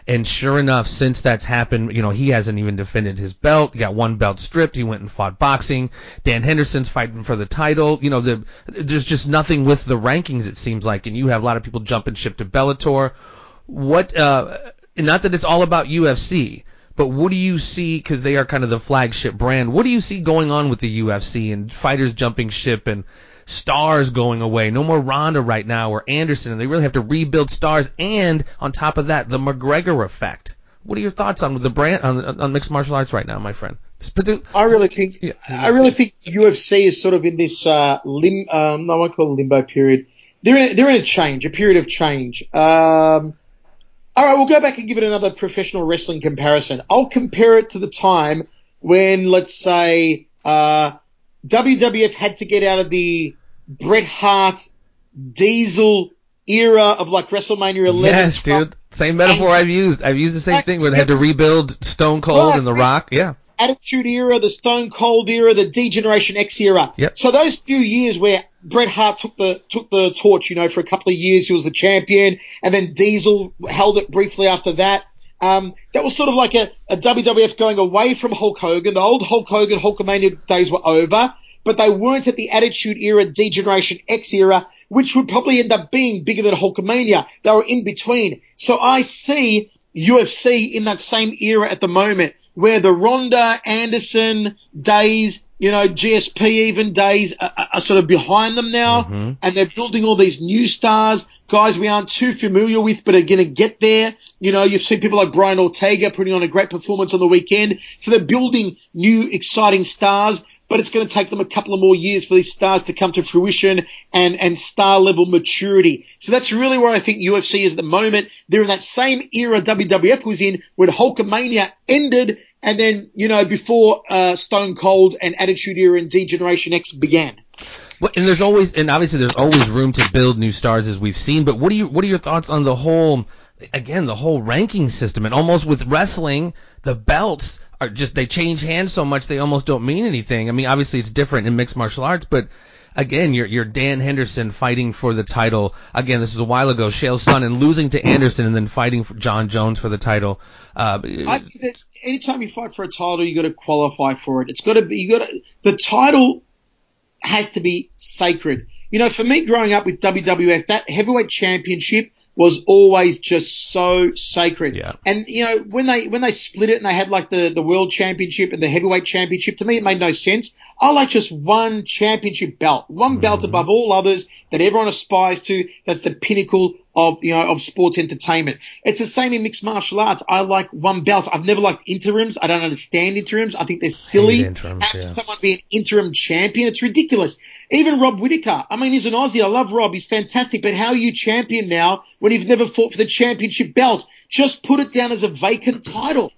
And sure enough, since that's happened, you know, he hasn't even defended his belt. He got one belt stripped. He went and fought boxing. Dan Henderson's fighting for the title. You know, the, there's just nothing with the rankings, it seems like. And you have a lot of people jumping ship to Bellator. What, uh, not that it's all about UFC, but what do you see, because they are kind of the flagship brand, what do you see going on with the UFC and fighters jumping ship and stars going away. No more Ronda right now or Anderson, and they really have to rebuild stars. And on top of that, the McGregor effect. What are your thoughts on the brand on, on mixed martial arts right now, my friend? I really think yeah. I really think UFC is sort of in this uh, lim um, I won't call it limbo period. they're in, they're in a change, a period of change. Um, all right, we'll go back and give it another professional wrestling comparison. I'll compare it to the time when, let's say, uh, WWF had to get out of the Bret Hart Diesel era of like WrestleMania 11. Yes, dude. Same metaphor I've used. I've used the same thing where they had to rebuild Stone Cold Right. and The Rock. Yeah. Attitude Era, the Stone Cold era, the D-Generation X era. Yep. So those few years where Bret Hart took the took the torch, you know, for a couple of years, he was the champion, and then Diesel held it briefly after that. Um, that was sort of like a, a WWF going away from Hulk Hogan. The old Hulk Hogan Hulkamania days were over, but they weren't at the Attitude Era, D-Generation X era, which would probably end up being bigger than Hulkamania. They were in between. So I see UFC in that same era at the moment, where the Ronda Anderson days, you know, GSP even days are, are- are sort of behind them now, mm-hmm. and they're building all these new stars, guys we aren't too familiar with, but are going to get there. You know, you've seen people like Brian Ortega putting on a great performance on the weekend, so they're building new exciting stars. But it's going to take them a couple of more years for these stars to come to fruition and, and star level maturity. So that's really where I think UFC is at the moment. They're in that same era WWF was in when Hulkamania ended and then, you know, before, uh, Stone Cold and Attitude Era and D-Generation X began. And there's always, and obviously there's always room to build new stars as we've seen. But what do you, what are your thoughts on the whole, again, the whole ranking system? And almost with wrestling, the belts are just they change hands so much they almost don't mean anything. I mean, obviously it's different in mixed martial arts, but again, you're you're Dan Henderson fighting for the title. Again, this is a while ago. Chael and losing to Anderson and then fighting for Jon Jones for the title. Uh, I anytime you fight for a title, you got to qualify for it. It's got to be, you got the title has to be sacred. You know, for me growing up with WWF, that heavyweight championship was always just so sacred. Yeah. And you know, when they when they split it and they had like the the world championship and the heavyweight championship, to me it made no sense. I like just one championship belt, one belt mm-hmm. above all others that everyone aspires to. That's the pinnacle of you know of sports entertainment. It's the same in mixed martial arts. I like one belt. I've never liked interims. I don't understand interims. I think they're silly. Interims, Having yeah. someone be an interim champion, it's ridiculous. Even Rob Whittaker. I mean, he's an Aussie. I love Rob. He's fantastic. But how are you champion now when you've never fought for the championship belt? Just put it down as a vacant title.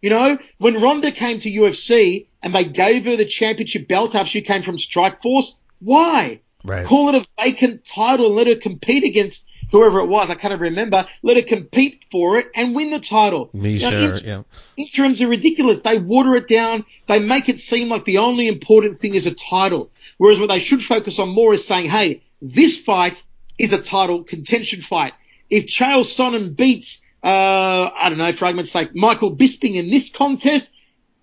You know, when Ronda came to UFC and they gave her the championship belt after she came from Strikeforce, why? Right. Call it a vacant title and let her compete against whoever it was. I can't even remember. Let her compete for it and win the title. me know, sure, int- yeah. Interims are ridiculous. They water it down. They make it seem like the only important thing is a title. Whereas what they should focus on more is saying, hey, this fight is a title contention fight. If Chael Sonnen beats, uh, I don't know, for argument's sake, Michael Bisping in this contest,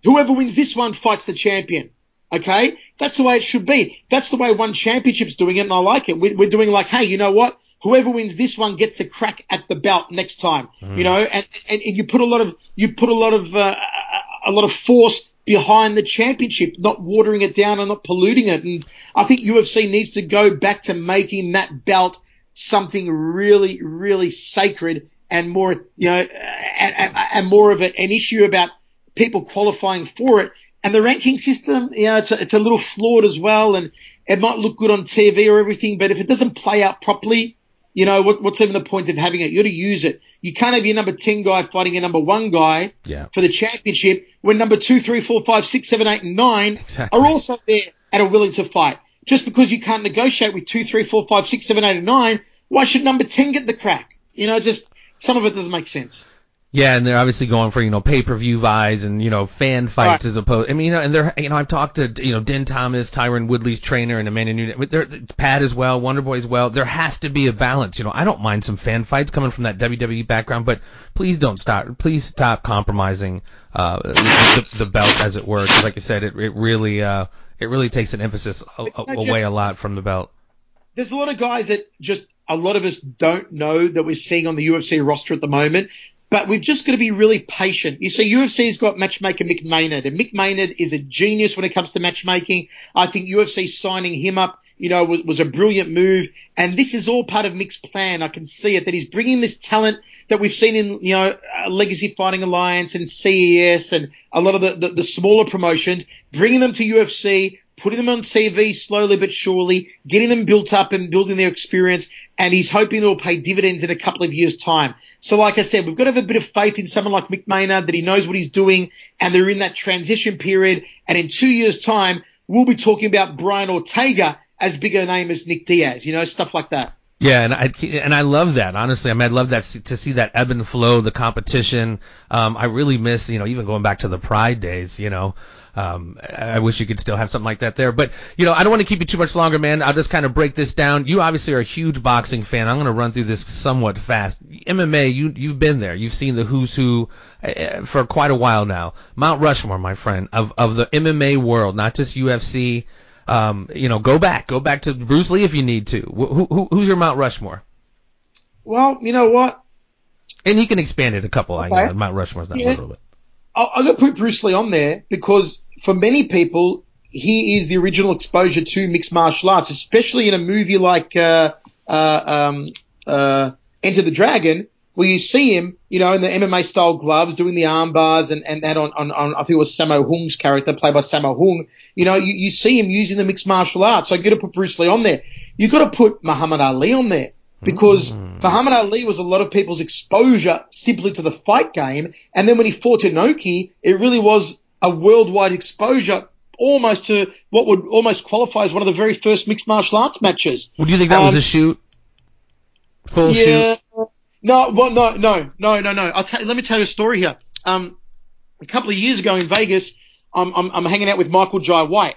whoever wins this one fights the champion. Okay? That's the way it should be. That's the way one championship's doing it and I like it. We're doing like, hey, you know what? Whoever wins this one gets a crack at the belt next time. You know, and, and, and you put a lot of, you put a lot of, uh, a lot of force behind the championship, not watering it down and not polluting it. And I think UFC needs to go back to making that belt something really, really sacred and more, you know, and, and, and more of an issue about people qualifying for it. And the ranking system, you know, it's a, it's a little flawed as well. And it might look good on TV or everything, but if it doesn't play out properly, you know, what, what's even the point of having it? You got to use it. You can't have your number 10 guy fighting your number one guy Yeah. for the championship when number two, three, four, five, six, seven, eight, and nine Exactly. are also there and are willing to fight. Just because you can't negotiate with two, three, four, five, six, seven, eight, and nine, why should number 10 get the crack? You know, just some of it doesn't make sense. Yeah, and they're obviously going for you know pay per view buys and you know fan fights Right. as opposed. I mean, you know, and they're you know I've talked to you know Din Thomas, Tyron Woodley's trainer, and Amanda Nunes, they're Pat as well, Wonder Boy as well. There has to be a balance. You know, I don't mind some fan fights coming from that WWE background, but please don't stop. Please stop compromising uh, the, the belt as it were. 'cause like I said, it it really uh it really takes an emphasis a, a, away a lot from the belt. there's a lot of guys that just a lot of us don't know that we're seeing on the UFC roster at the moment. But we've just got to be really patient. You see, UFC's got matchmaker Mick Maynard, and Mick Maynard is a genius when it comes to matchmaking. I think UFC signing him up, you know, was, was a brilliant move. And this is all part of Mick's plan. I can see it that he's bringing this talent that we've seen in, you know, uh, Legacy Fighting Alliance and CES and a lot of the, the, the smaller promotions, bringing them to UFC, putting them on TV slowly but surely, getting them built up and building their experience, and he's hoping it'll pay dividends in a couple of years' time. So like I said, we've got to have a bit of faith in someone like Mick Maynard that he knows what he's doing, and they're in that transition period, and in two years' time, we'll be talking about Brian Ortega as big a name as Nick Diaz, you know, stuff like that. Yeah, and I and I love that. Honestly, I mean, I love that to see that ebb and flow, the competition. Um, I really miss, you know, even going back to the Pride days. You know, um, I wish you could still have something like that there. But you know, I don't want to keep you too much longer, man. I'll just kind of break this down. You obviously are a huge boxing fan. I'm going to run through this somewhat fast. MMA, you you've been there. You've seen the who's who uh, for quite a while now. Mount Rushmore, my friend, of of the MMA world, not just UFC. Um, you know, go back, go back to Bruce Lee if you need to. Who, who, who's your Mount Rushmore? Well, you know what? And he can expand it a couple. Okay. I know Mount Rushmore's not yeah. a little bit. I'm going to put Bruce Lee on there because for many people, he is the original exposure to mixed martial arts, especially in a movie like uh, uh, um, uh, Enter the Dragon, where you see him, you know, in the MMA style gloves, doing the arm bars and, and that on, on, on, I think it was Sammo Hung's character, played by Sammo Hung. You know, you, you see him using the mixed martial arts. So you got to put Bruce Lee on there. You got to put Muhammad Ali on there because mm. Muhammad Ali was a lot of people's exposure simply to the fight game. And then when he fought Inoki, it really was a worldwide exposure almost to what would almost qualify as one of the very first mixed martial arts matches. Well, do you think that um, was a shoot? Full yeah, shoot? No, well, no, no, no, no, no. I'll t- let me tell you a story here. Um, a couple of years ago in Vegas, I'm, I'm, I'm hanging out with Michael Jai White.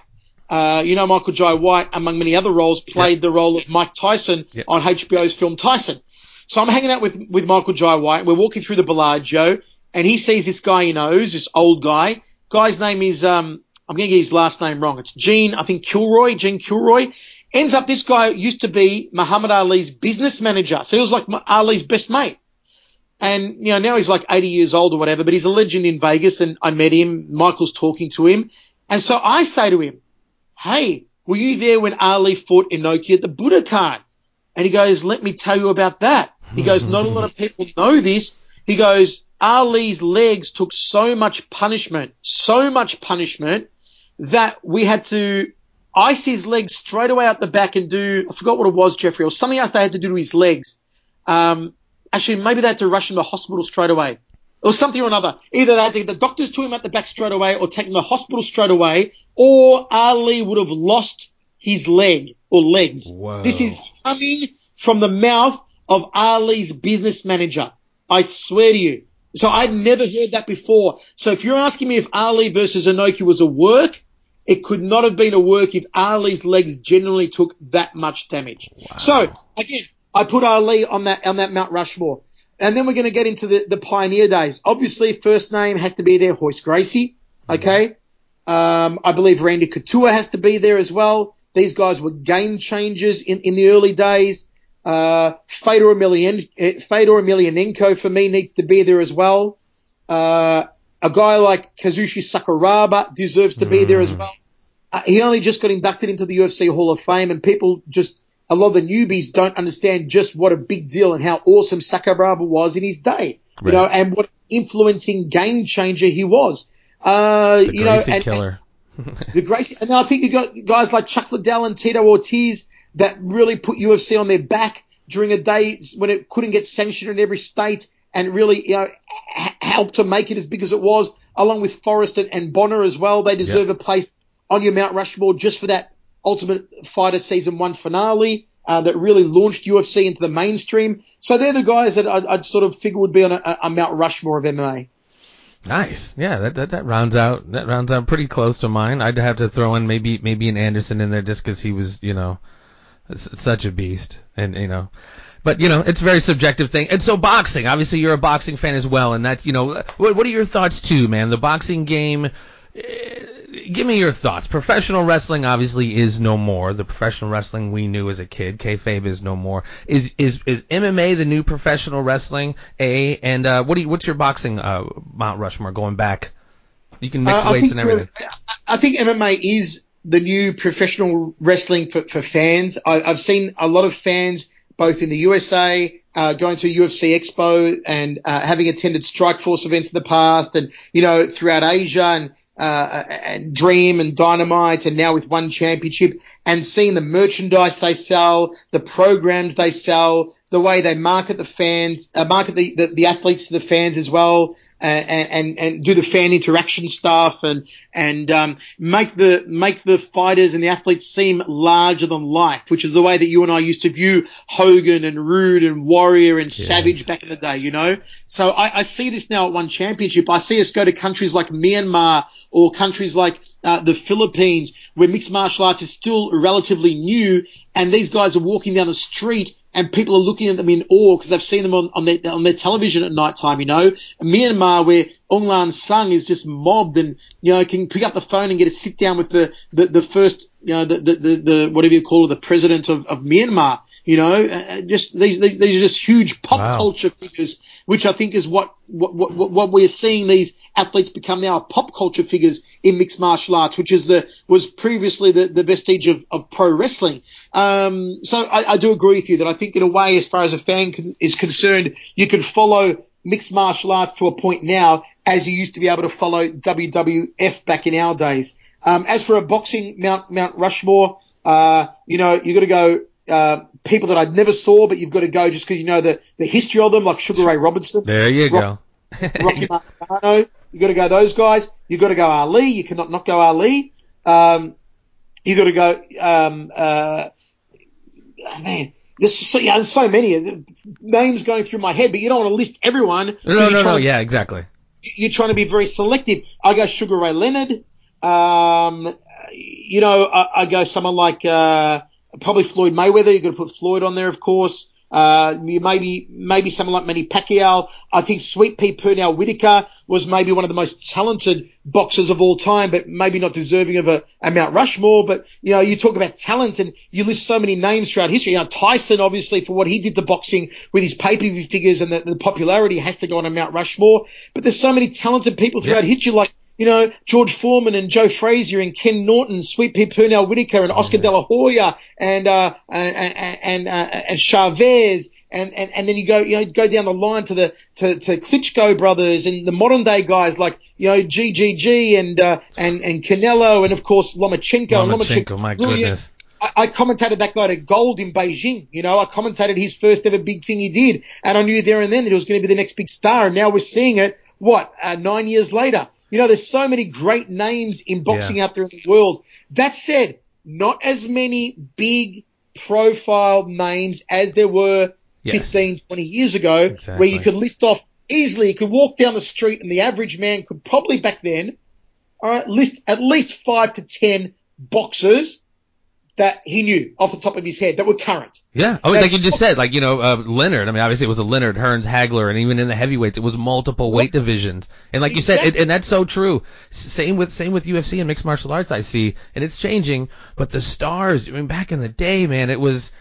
Uh, you know, Michael Jai White, among many other roles, played the role of Mike Tyson on HBO's film Tyson. So I'm hanging out with, with Michael Jai White. We're walking through the Bellagio, and he sees this guy he knows, this old guy. Guy's name is, um, I'm going to get his last name wrong. It's Gene, I think Kilroy, Gene Kilroy. Ends up this guy used to be Muhammad Ali's business manager. So he was like Ali's best mate. And, you know, now he's like 80 years old or whatever, but he's a legend in Vegas and I met him. Michael's talking to him. And so I say to him, Hey, were you there when Ali fought Inoki at the Budokan? And he goes, let me tell you about that. He goes, (laughs) not a lot of people know this. He goes, Ali's legs took so much punishment, so much punishment that we had to ice his legs straight away out the back and do, I forgot what it was, Jeffrey, or something else they had to do to his legs. Um, actually, maybe they had to rush him to hospital straight away. Or something or another. Either they had to get the doctors to him at the back straight away or take him to hospital straight away, or Ali would have lost his leg or legs. Whoa. This is coming from the mouth of Ali's business manager. I swear to you. So I'd never heard that before. So if you're asking me if Ali versus Inoki was a work, it could not have been a work if Ali's legs generally took that much damage. Wow. So again, I put Ali on that on that Mount Rushmore. And then we're going to get into the, the pioneer days. Obviously, first name has to be there, Royce Gracie. Okay. Um, I believe Randy Couture has to be there as well. These guys were game changers in, in the early days. Uh, Fedor, Emelian, eh, Fedor Emelianenko for me needs to be there as well. Uh, a guy like Kazushi Sakuraba deserves to be there as mm. well. Uh, he only just got inducted into the UFC Hall of Fame and people just, a lot of the newbies don't understand just what a big deal and how awesome Sakuraba was in his day. Right. You know, and what influencing game changer he was. Uh, the you know, and, killer. and the Gracie, and I think you got guys like Chuck Liddell and Tito Ortiz that really put UFC on their back during a day when it couldn't get sanctioned in every state and really you know, helped to make it as big as it was, along with Forrest and, and Bonnar as well. They deserve a place on your Mount Rushmore just for that Ultimate Fighter season one finale. Uh, that really launched UFC into the mainstream. So they're the guys that I'd, I'd sort of figure would be on a, a, Mount Rushmore of MMA. Nice, yeah, that, that that rounds out that rounds out pretty close to mine. I'd have to throw in maybe maybe an Anderson in there just because he was you know such a beast, and you know but you know, it's a very subjective thing. And so boxing, obviously you're a boxing fan as well, and that's you know, what, what are your thoughts too, man? The boxing game. Uh, give me your thoughts. Professional wrestling obviously is no more. The professional wrestling we knew as a kid, kayfabe is no more. Is is is MMA the new professional wrestling? A and uh, what do you, what's your boxing uh, Mount Rushmore going back? You can mix uh, weights and everything. I think MMA is the new professional wrestling for, for fans. I, I've seen a lot of fans both in the USA, uh, going to UFC Expo and uh, having attended Strikeforce events in the past, and you know throughout Asia and uh, and Dream and Dynamite and now with one championship and seeing the merchandise they sell, the programs they sell, the way they market the fans, uh, market the, the, the, athletes to the fans as well, and, and, and do the fan interaction stuff and, and, um, make the, make the fighters and the athletes seem larger than life, which is the way that you and I used to view Hogan and Rude and Warrior and yes. Savage back in the day, you know? So I, I see this now at one championship. I see us go to countries like Myanmar or countries like, uh, the Philippines, where mixed martial arts is still relatively new, and these guys are walking down the street and people are looking at them in awe because they've seen them on, on, their, on their television at night time, you know. Myanmar, where Aung La N Sang is just mobbed and, you know, can pick up the phone and get a sit down with the, the, the first, you know, the, the, the, the, whatever you call it, the president of, of Myanmar, you know, uh, uh just these, these, these are just huge pop wow. culture figures, which I think is what, what, what, what we're seeing these athletes become now pop culture figures in mixed martial arts, which is the was previously the, the vestige of, of pro wrestling. Um, so I, I, do agree with you that I think in a way, as far as a fan is concerned, you can follow mixed martial arts to a point now as you used to be able to follow WWF back in our days. Um, as for a boxing Mount Mount Rushmore, uh, you know, you got to go. Uh, people that I never saw, but you've got to go just because you know the, the history of them, like Sugar Ray Robinson. There you Rock, go. (laughs) Rocky Marciano. You got to go those guys. You got to go Ali. You cannot not go Ali. Um, you got to go. Um, uh, man, there's so, yeah, so many names going through my head, but you don't want to list everyone. No, no, no. Yeah, exactly. You're trying to be very selective. I go Sugar Ray Leonard. Um, you know, I, I go someone like uh, probably Floyd Mayweather. You've got to put Floyd on there, of course. Uh, maybe, maybe someone like Manny Pacquiao. I think Sweet Pea Pernell Whitaker was maybe one of the most talented boxers of all time, but maybe not deserving of a, a Mount Rushmore. But, you know, you talk about talent and you list so many names throughout history. You know, Tyson, obviously, for what he did to boxing with his pay-per-view figures and the, the popularity has to go on a Mount Rushmore. But there's so many talented people throughout yeah. history like you know, George Foreman and Joe Frazier and Ken Norton, Sweet Pea Pernell Whitaker and Oscar De La Hoya and, uh, and, and, uh, and Chavez. And, and, and then you go, you know, go down the line to the, to, to Klitschko brothers and the modern day guys like, you know, GGG and, uh, and, and Canelo and of course Lomachenko. Lomachenko, Lomachenko my goodness. I, I commentated that guy to gold in Beijing. You know, I commentated his first ever big thing he did. And I knew there and then that he was going to be the next big star. And now we're seeing it, what, uh, nine years later. You know, there's so many great names in boxing yeah. out there in the world. That said, not as many big profile names as there were yes. 15, 20 years ago, exactly. where you could list off easily. You could walk down the street and the average man could probably back then, all right, list at least five to 10 boxers that he knew off the top of his head that were current. Yeah. Oh, now, like you just said, like, you know, uh, Leonard, I mean, obviously it was a Leonard, Hearns, Hagler, and even in the heavyweights, it was multiple weight divisions. And like exactly. you said, it, and that's so true. Same with, same with UFC and mixed martial arts I see, and it's changing, but the stars, I mean, back in the day, man, it was,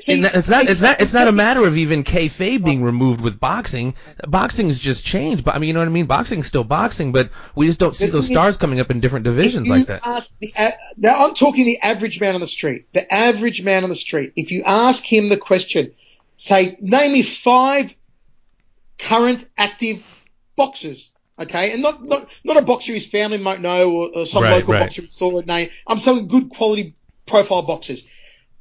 See, it's not it's not it's not a matter of even kayfabe being removed with boxing. Boxing's just changed, but I mean, you know what I mean. Boxing's still boxing, but we just don't see those stars coming up in different divisions like that. The, now I'm talking the average man on the street. The average man on the street. If you ask him the question, say, name me five current active boxers. Okay, and not not not a boxer his family might know or, or some right, local right. boxer saw a name. I'm saying good quality profile boxers.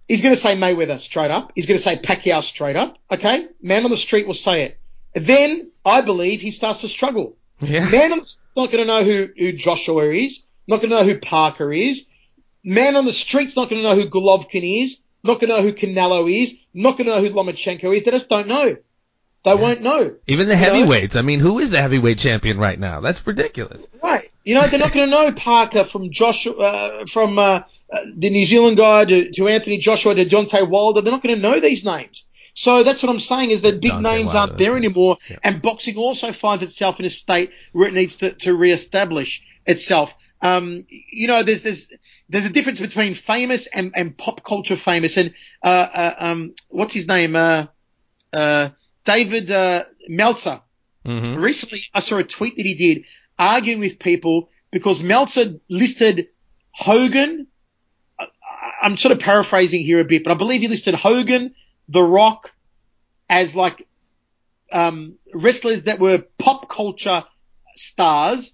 He's going to say Mayweather straight up. He's going to say Pacquiao straight up. Okay. Man on the street will say it. Then I believe he starts to struggle. Yeah. Man on the street's not going to know who, who Joshua is. Not going to know who Parker is. Man on the street's not going to know who Golovkin is. Not going to know who Canelo is. Not going to know who Lomachenko is. They just don't know. They yeah. won't know. Even the heavyweights. Know? I mean, who is the heavyweight champion right now? That's ridiculous. Right. You know, they're not going to know Parker from Joshua, uh, from uh, uh, the New Zealand guy to, to Anthony Joshua to Deontay Wilder. They're not going to know these names. So that's what I'm saying is that big Deontay names Wilder, aren't there anymore, yeah. and boxing also finds itself in a state where it needs to, to reestablish itself. Um, you know, there's there's there's a difference between famous and, and pop culture famous, and uh, uh, um, what's his name? David uh, Meltzer. Mm-hmm. Recently, I saw a tweet that he did arguing with people because Meltzer listed Hogan. I'm sort of paraphrasing here a bit, but I believe he listed Hogan, The Rock, as like um, wrestlers that were pop culture stars,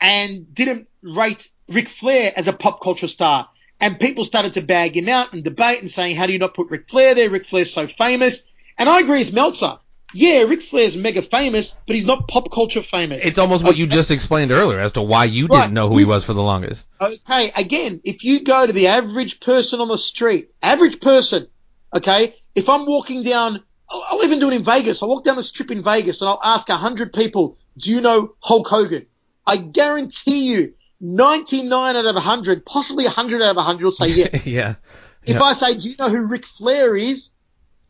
and didn't rate Ric Flair as a pop culture star. And people started to bag him out and debate and saying, how do you not put Ric Flair there? Ric Flair's so famous. And I agree with Meltzer. Yeah, Ric Flair's mega famous, but he's not pop culture famous. It's almost what you just explained earlier as to why you Right. didn't know who he was for the longest. Okay, again, if you go to the average person on the street, average person, okay, if I'm walking down, I'll I'll even do it in Vegas. I'll walk down the strip in Vegas and I'll ask a hundred people, do you know Hulk Hogan? I guarantee you, 99 out of 100, possibly 100 out of 100 will say yes. (laughs) yeah. If Yeah. I say, do you know who Ric Flair is?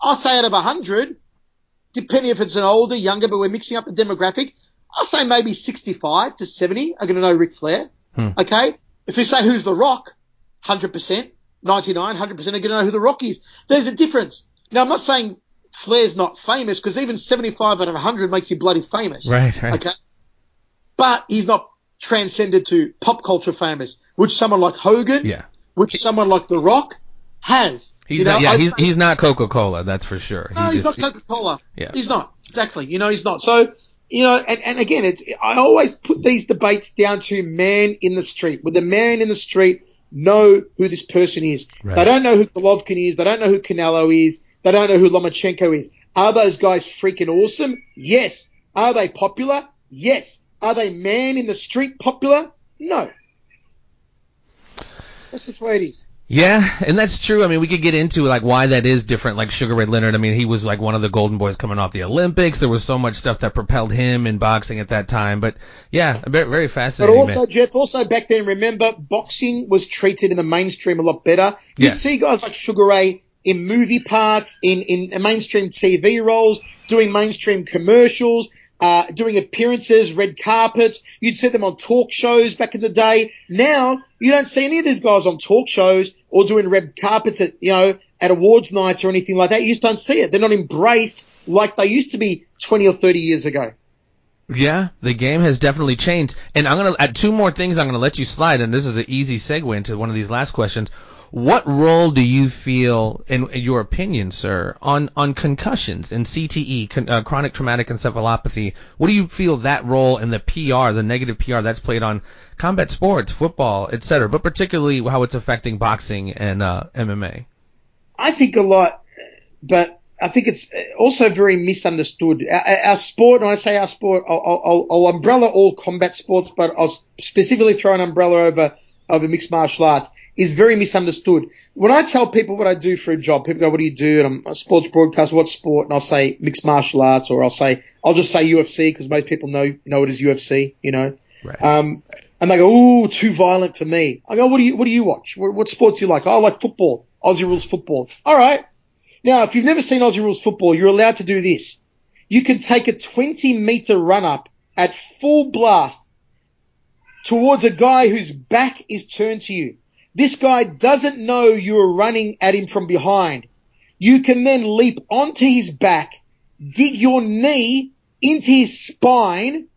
I'll say out of 100, depending if it's an older, younger, but we're mixing up the demographic, I'll say maybe 65 to 70 are going to know Ric Flair. Hmm. Okay? If we say who's The Rock, 100%, 99, 100% are going to know who The Rock is. There's a difference. Now, I'm not saying Flair's not famous because even 75 out of 100 makes you bloody famous. Right, right. Okay? But he's not transcended to pop culture famous, which someone like Hogan, Yeah. which someone like The Rock has. He's You know, not, yeah, I'd he's, say- he's not Coca-Cola, that's for sure. no, He he's just- not Coca-Cola. Yeah. He's not. Exactly. You know, he's not. So, you know, and, and again, it's, I always put these debates down to man in the street. Would the man in the street know who this person is? Right. They don't know who Golovkin is. They don't know who Canelo is. They don't know who Lomachenko is. Are those guys freaking awesome? Yes. Are they popular? Yes. Are they man in the street popular? No. That's just the way it is. Yeah, and that's true. I mean, we could get into like why that is different. Like Sugar Ray Leonard. I mean, he was like one of the golden boys coming off the Olympics. There was so much stuff that propelled him in boxing at that time. But yeah, very, very But also, man. Jeff, also back then, remember, boxing was treated in the mainstream a lot better. You'd Yeah. see guys like Sugar Ray in movie parts, in, in mainstream TV roles, doing mainstream commercials, uh, doing appearances, red carpets. You'd see them on talk shows back in the day. Now, you don't see any of these guys on talk shows or doing red carpets at, you know, at awards nights or anything like that. You just don't see it. They're not embraced like they used to be 20 or 30 years ago. Yeah, the game has definitely changed. And I'm gonna add two more things. I'm gonna let you slide, and this is an easy segue into one of these last questions. What role do you feel, in, in your opinion, sir, on on concussions and CTE, con, uh, chronic traumatic encephalopathy? What do you feel that role in the PR, the negative PR that's played on combat sports, football, etc., but particularly how it's affecting boxing and uh, MMA? I think a lot, but I think it's also very misunderstood. Our, our sport, and I say our sport, I'll, I'll, I'll umbrella all combat sports, but I'll specifically throw an umbrella over over mixed martial arts, is very misunderstood. When I tell people what I do for a job, people go, "What do you do?" And I'm a sports broadcaster. What sport? And I'll say mixed martial arts, or I'll say I'll just say UFC because most people know know it as UFC. You know. Right. Um, and they go, "Ooh, too violent for me." I go, "What do you What do you watch? What, what sports do you like?" Oh, I like football, Aussie rules football. All right. Now, if you've never seen Aussie rules football, you're allowed to do this. You can take a 20 meter run up at full blast towards a guy whose back is turned to you. This guy doesn't know you're running at him from behind. You can then leap onto his back, dig your knee into his spine,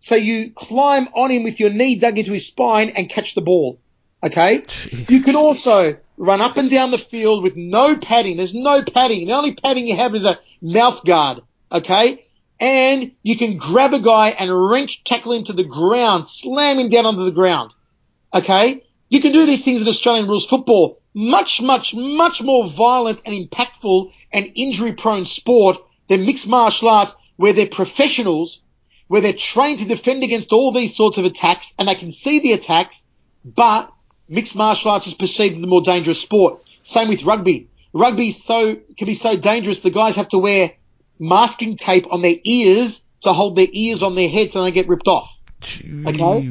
so you climb on him with your knee dug into his spine and catch the ball. Okay? You can also run up and down the field with no padding. There's no padding. The only padding you have is a mouth guard. Okay? And you can grab a guy and wrench tackle him to the ground, slam him down onto the ground. Okay? You can do these things in Australian rules football. Much, much, much more violent and impactful and injury prone sport than mixed martial arts where they're professionals, where they're trained to defend against all these sorts of attacks and they can see the attacks, but mixed martial arts is perceived as a more dangerous sport. Same with rugby. Rugby so, can be so dangerous the guys have to wear masking tape on their ears to hold their ears on their head so they get ripped off. Okay.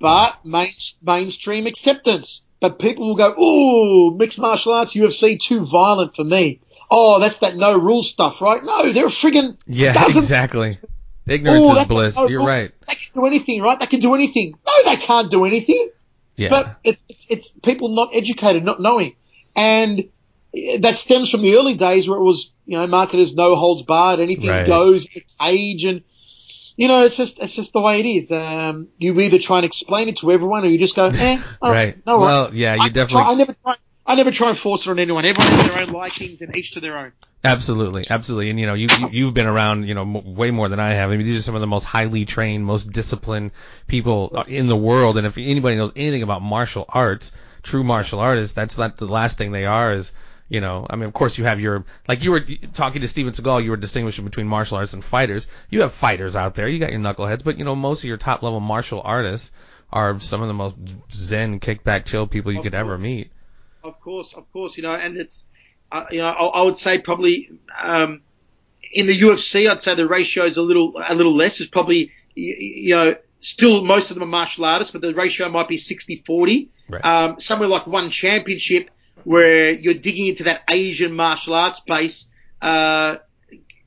But main, mainstream acceptance. But people will go, ooh, mixed martial arts, UFC, too violent for me. Oh, that's that no rules stuff, right? No, they're a friggin' Yeah, (laughs) dozen- exactly. Ignorance is bliss. no You're rule. right. They can do anything, right? They can do anything. No, they can't do anything. Yeah. But it's, it's it's people not educated, not knowing, and that stems from the early days where it was you know marketers no holds barred, anything Right. goes in the cage, and you know it's just it's just the way it is. Um, you either try and explain it to everyone, or you just go, eh, all (laughs) Right. no. Well, yeah, you I, definitely- Try, I never try. I never try and force it on anyone. Everyone has their own likings and each to their own. Absolutely, absolutely, and you know, you, you have been around, you know, m- way more than I have. I mean, these are some of the most highly trained, most disciplined people in the world. And if anybody knows anything about martial arts, true martial artists, that's not the last thing they are. Is you know, I mean, of course you have your like you were talking to Steven Seagal, you were distinguishing between martial arts and fighters. You have fighters out there, you got your knuckleheads, but you know, most of your top level martial artists are some of the most zen, kickback, chill people you Of could ever meet. Of course, of course, you know, and it's, uh, you know, I, I would say probably um, in the UFC, I'd say the ratio is a little a little less. It's probably you, you know still most of them are martial artists, but the ratio might be 60-40. Right. Um, somewhere like one championship where you're digging into that Asian martial arts base, uh,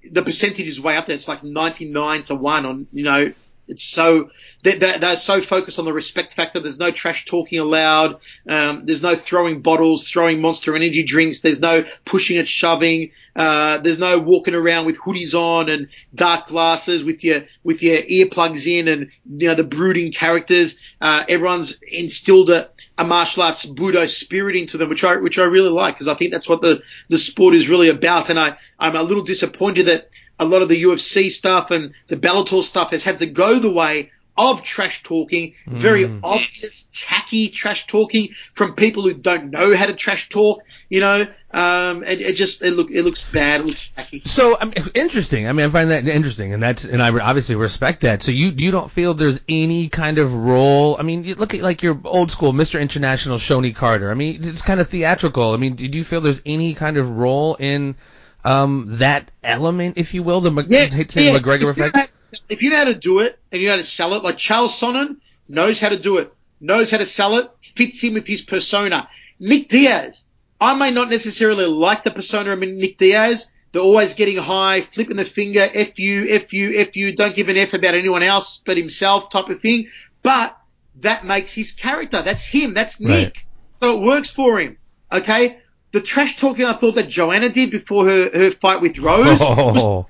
the percentage is way up there. It's like 99 to one on, you know, it's so, they're, they're so focused on the respect factor. There's no trash talking allowed. Um, there's no throwing bottles, throwing monster energy drinks. There's no pushing and shoving. Uh, there's no walking around with hoodies on and dark glasses with your, with your earplugs in and, you know, the brooding characters. Uh, everyone's instilled a, a martial arts Budo spirit into them, which I, which I really like because I think that's what the, the sport is really about. And I, I'm a little disappointed that a lot of the UFC stuff and the Bellator stuff has had to go the way of trash talking, very obvious, tacky trash talking from people who don't know how to trash talk. You know, um, it, it just it look it looks bad, it looks tacky. So I mean, interesting. I mean, I find that interesting, and that's and I obviously respect that. So you you don't feel there's any kind of role? I mean, you look at like your old school Mr. International Shonie Carter. I mean, it's kind of theatrical. I mean, do you feel there's any kind of role in um that element, if you will, the Mc- I hate to say yeah, McGregor effect? If you know how to do it and you know how to sell it, like Charles Sonnen knows how to do it, knows how to sell it, fits in with his persona. Nick Diaz, I may not necessarily like the persona of Nick Diaz. They're always getting high, flipping the finger, F you, F you, F you, don't give an F about anyone else but himself type of thing. But that makes his character. That's him. That's Nick. Right. So it works for him. Okay? The trash talking I thought that Joanna did before her, her fight with Rose (laughs) was Oh,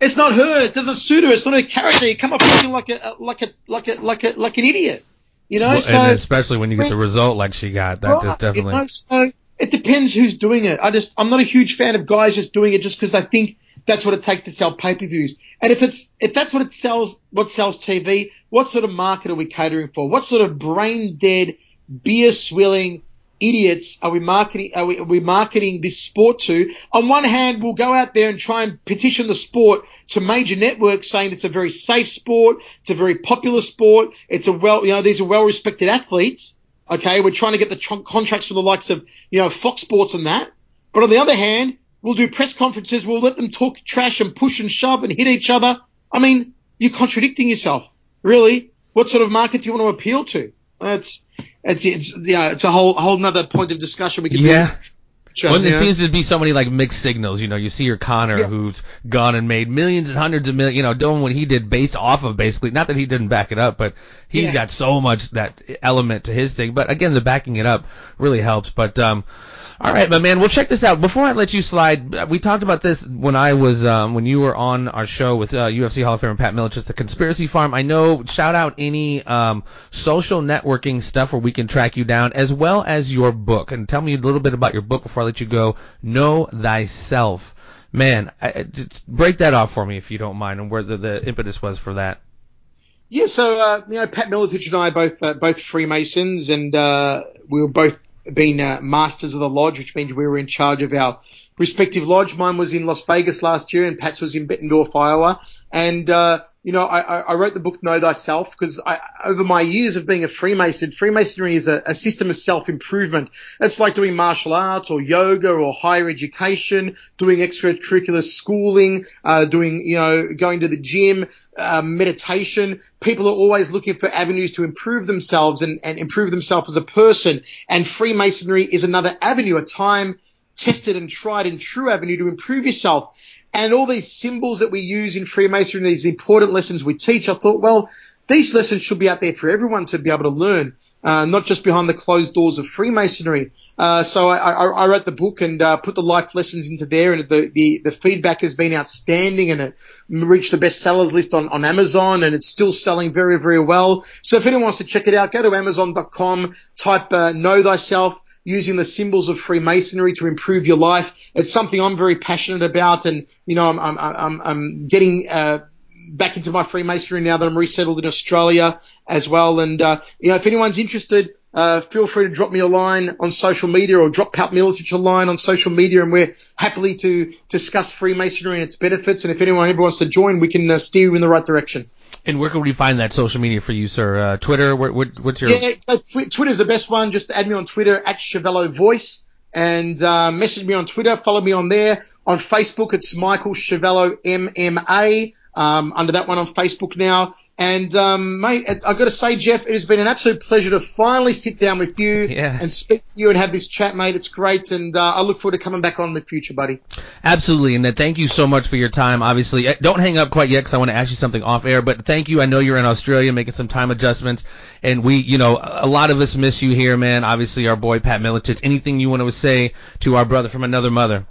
it's not her. It doesn't suit her. It's not her character. You come off looking like a like a like a like a like an idiot. You know. Well, so and especially when you get the result like she got, that Right, just definitely. You know, so it depends who's doing it. I just I'm not a huge fan of guys just doing it just because I think that's what it takes to sell pay per views. And if it's if that's what it sells, what sells TV, what sort of market are we catering for? What sort of brain dead, beer swilling idiots are we marketing? Are we, are we marketing this sport to? On one hand, we'll go out there and try and petition the sport to major networks, saying it's a very safe sport, it's a very popular sport, it's a well, you know, these are well respected athletes. Okay, we're trying to get the tr- contracts from the likes of, you know, Fox Sports and that. But on the other hand, we'll do press conferences, we'll let them talk trash and push and shove and hit each other. I mean, you're contradicting yourself. Really? What sort of market do you want to appeal to? It's, it's, it's, yeah, it's a whole, whole nother point of discussion we could Yeah. Sure, Well, it yeah. seems to be so many like mixed signals. You know, you see your Conor Yeah. who's gone and made millions and hundreds of millions, you know, doing what he did based off of basically, not that he didn't back it up, but he's Yeah. got so much that element to his thing. But again, the backing it up really helps. But, um, all right, my man, well, check this out. Before I let you slide, we talked about this when I was, um, when you were on our show with uh, UFC Hall of Famer Pat Miletich, the Conspiracy Farm. I know, shout out any um, social networking stuff where we can track you down, as well as your book. And tell me a little bit about your book before I let you go. Know Thyself. Man, I, break that off for me if you don't mind, and where the, the impetus was for that. Yeah, so uh, you know, Pat Miletich and I both uh, both Freemasons, and uh, we were both been uh, masters of the lodge, which means we were in charge of our respective lodge. Mine was in Las Vegas last year, and Pat's was in Bettendorf, Iowa. And uh, you know, I, I wrote the book Know Thyself because I, over my years of being a Freemason, Freemasonry is a, a system of self improvement. It's like doing martial arts or yoga or higher education, doing extracurricular schooling, uh, doing you know, going to the gym, uh, meditation. People are always looking for avenues to improve themselves and, and improve themselves as a person. And Freemasonry is another avenue, a time tested and tried and true avenue to improve yourself. And all these symbols that we use in Freemasonry, these important lessons we teach, I thought, well, these lessons should be out there for everyone to be able to learn, uh, not just behind the closed doors of Freemasonry. Uh, so I, I, I wrote the book and uh, put the life lessons into there, and the, the, the feedback has been outstanding, and it reached the bestsellers list on, on Amazon, and it's still selling very, very well. So if anyone wants to check it out, go to Amazon.com, type uh, Know Thyself. Using the symbols of Freemasonry to improve your life. It's something I'm very passionate about, and you know, I'm I'm I'm, I'm getting uh, back into my Freemasonry now that I'm resettled in Australia as well. And uh, you know, if anyone's interested, uh, feel free to drop me a line on social media or drop Pat Miletich a line on social media, and we're happily to discuss Freemasonry and its benefits. And if anyone ever wants to join, we can uh, steer you in the right direction. And where can we find that social media for you, sir? Uh, Twitter? What, what, what's your? Yeah, uh, Twitter's the best one. Just add me on Twitter at Schiavello Voice and uh, message me on Twitter. Follow me on there. On Facebook, it's Michael Schiavello MMA. Um, under that one on Facebook now. And um, mate, I've got to say, Jeff, it has been an absolute pleasure to finally sit down with you yeah. and speak to you and have this chat, mate. It's great, and uh, I look forward to coming back on in the future, buddy. Absolutely, and thank you so much for your time. Obviously, eh, don't hang up quite yet because I want to ask you something off air. But thank you. I know you're in Australia making some time adjustments, and we, you know, a lot of us miss you here, man. Obviously, our boy Pat Miletich. Anything you want to say to our brother from another mother?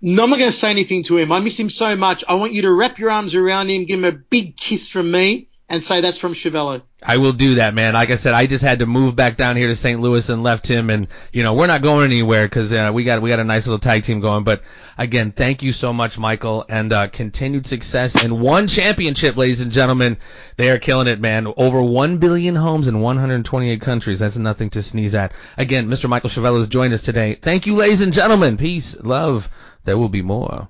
No, I'm not going to say anything to him. I miss him so much. I want you to wrap your arms around him, give him a big kiss from me, and say that's from Schiavello. I will do that, man. Like I said, I just had to move back down here to St. Louis and left him, and you know we're not going anywhere because uh, we got we got a nice little tag team going. But again, thank you so much, Michael, and uh, continued success and one championship, ladies and gentlemen. They are killing it, man. Over one billion homes in 128 countries. That's nothing to sneeze at. Again, Mr. Michael Schiavello has joined us today. Thank you, ladies and gentlemen. Peace, love. There will be more.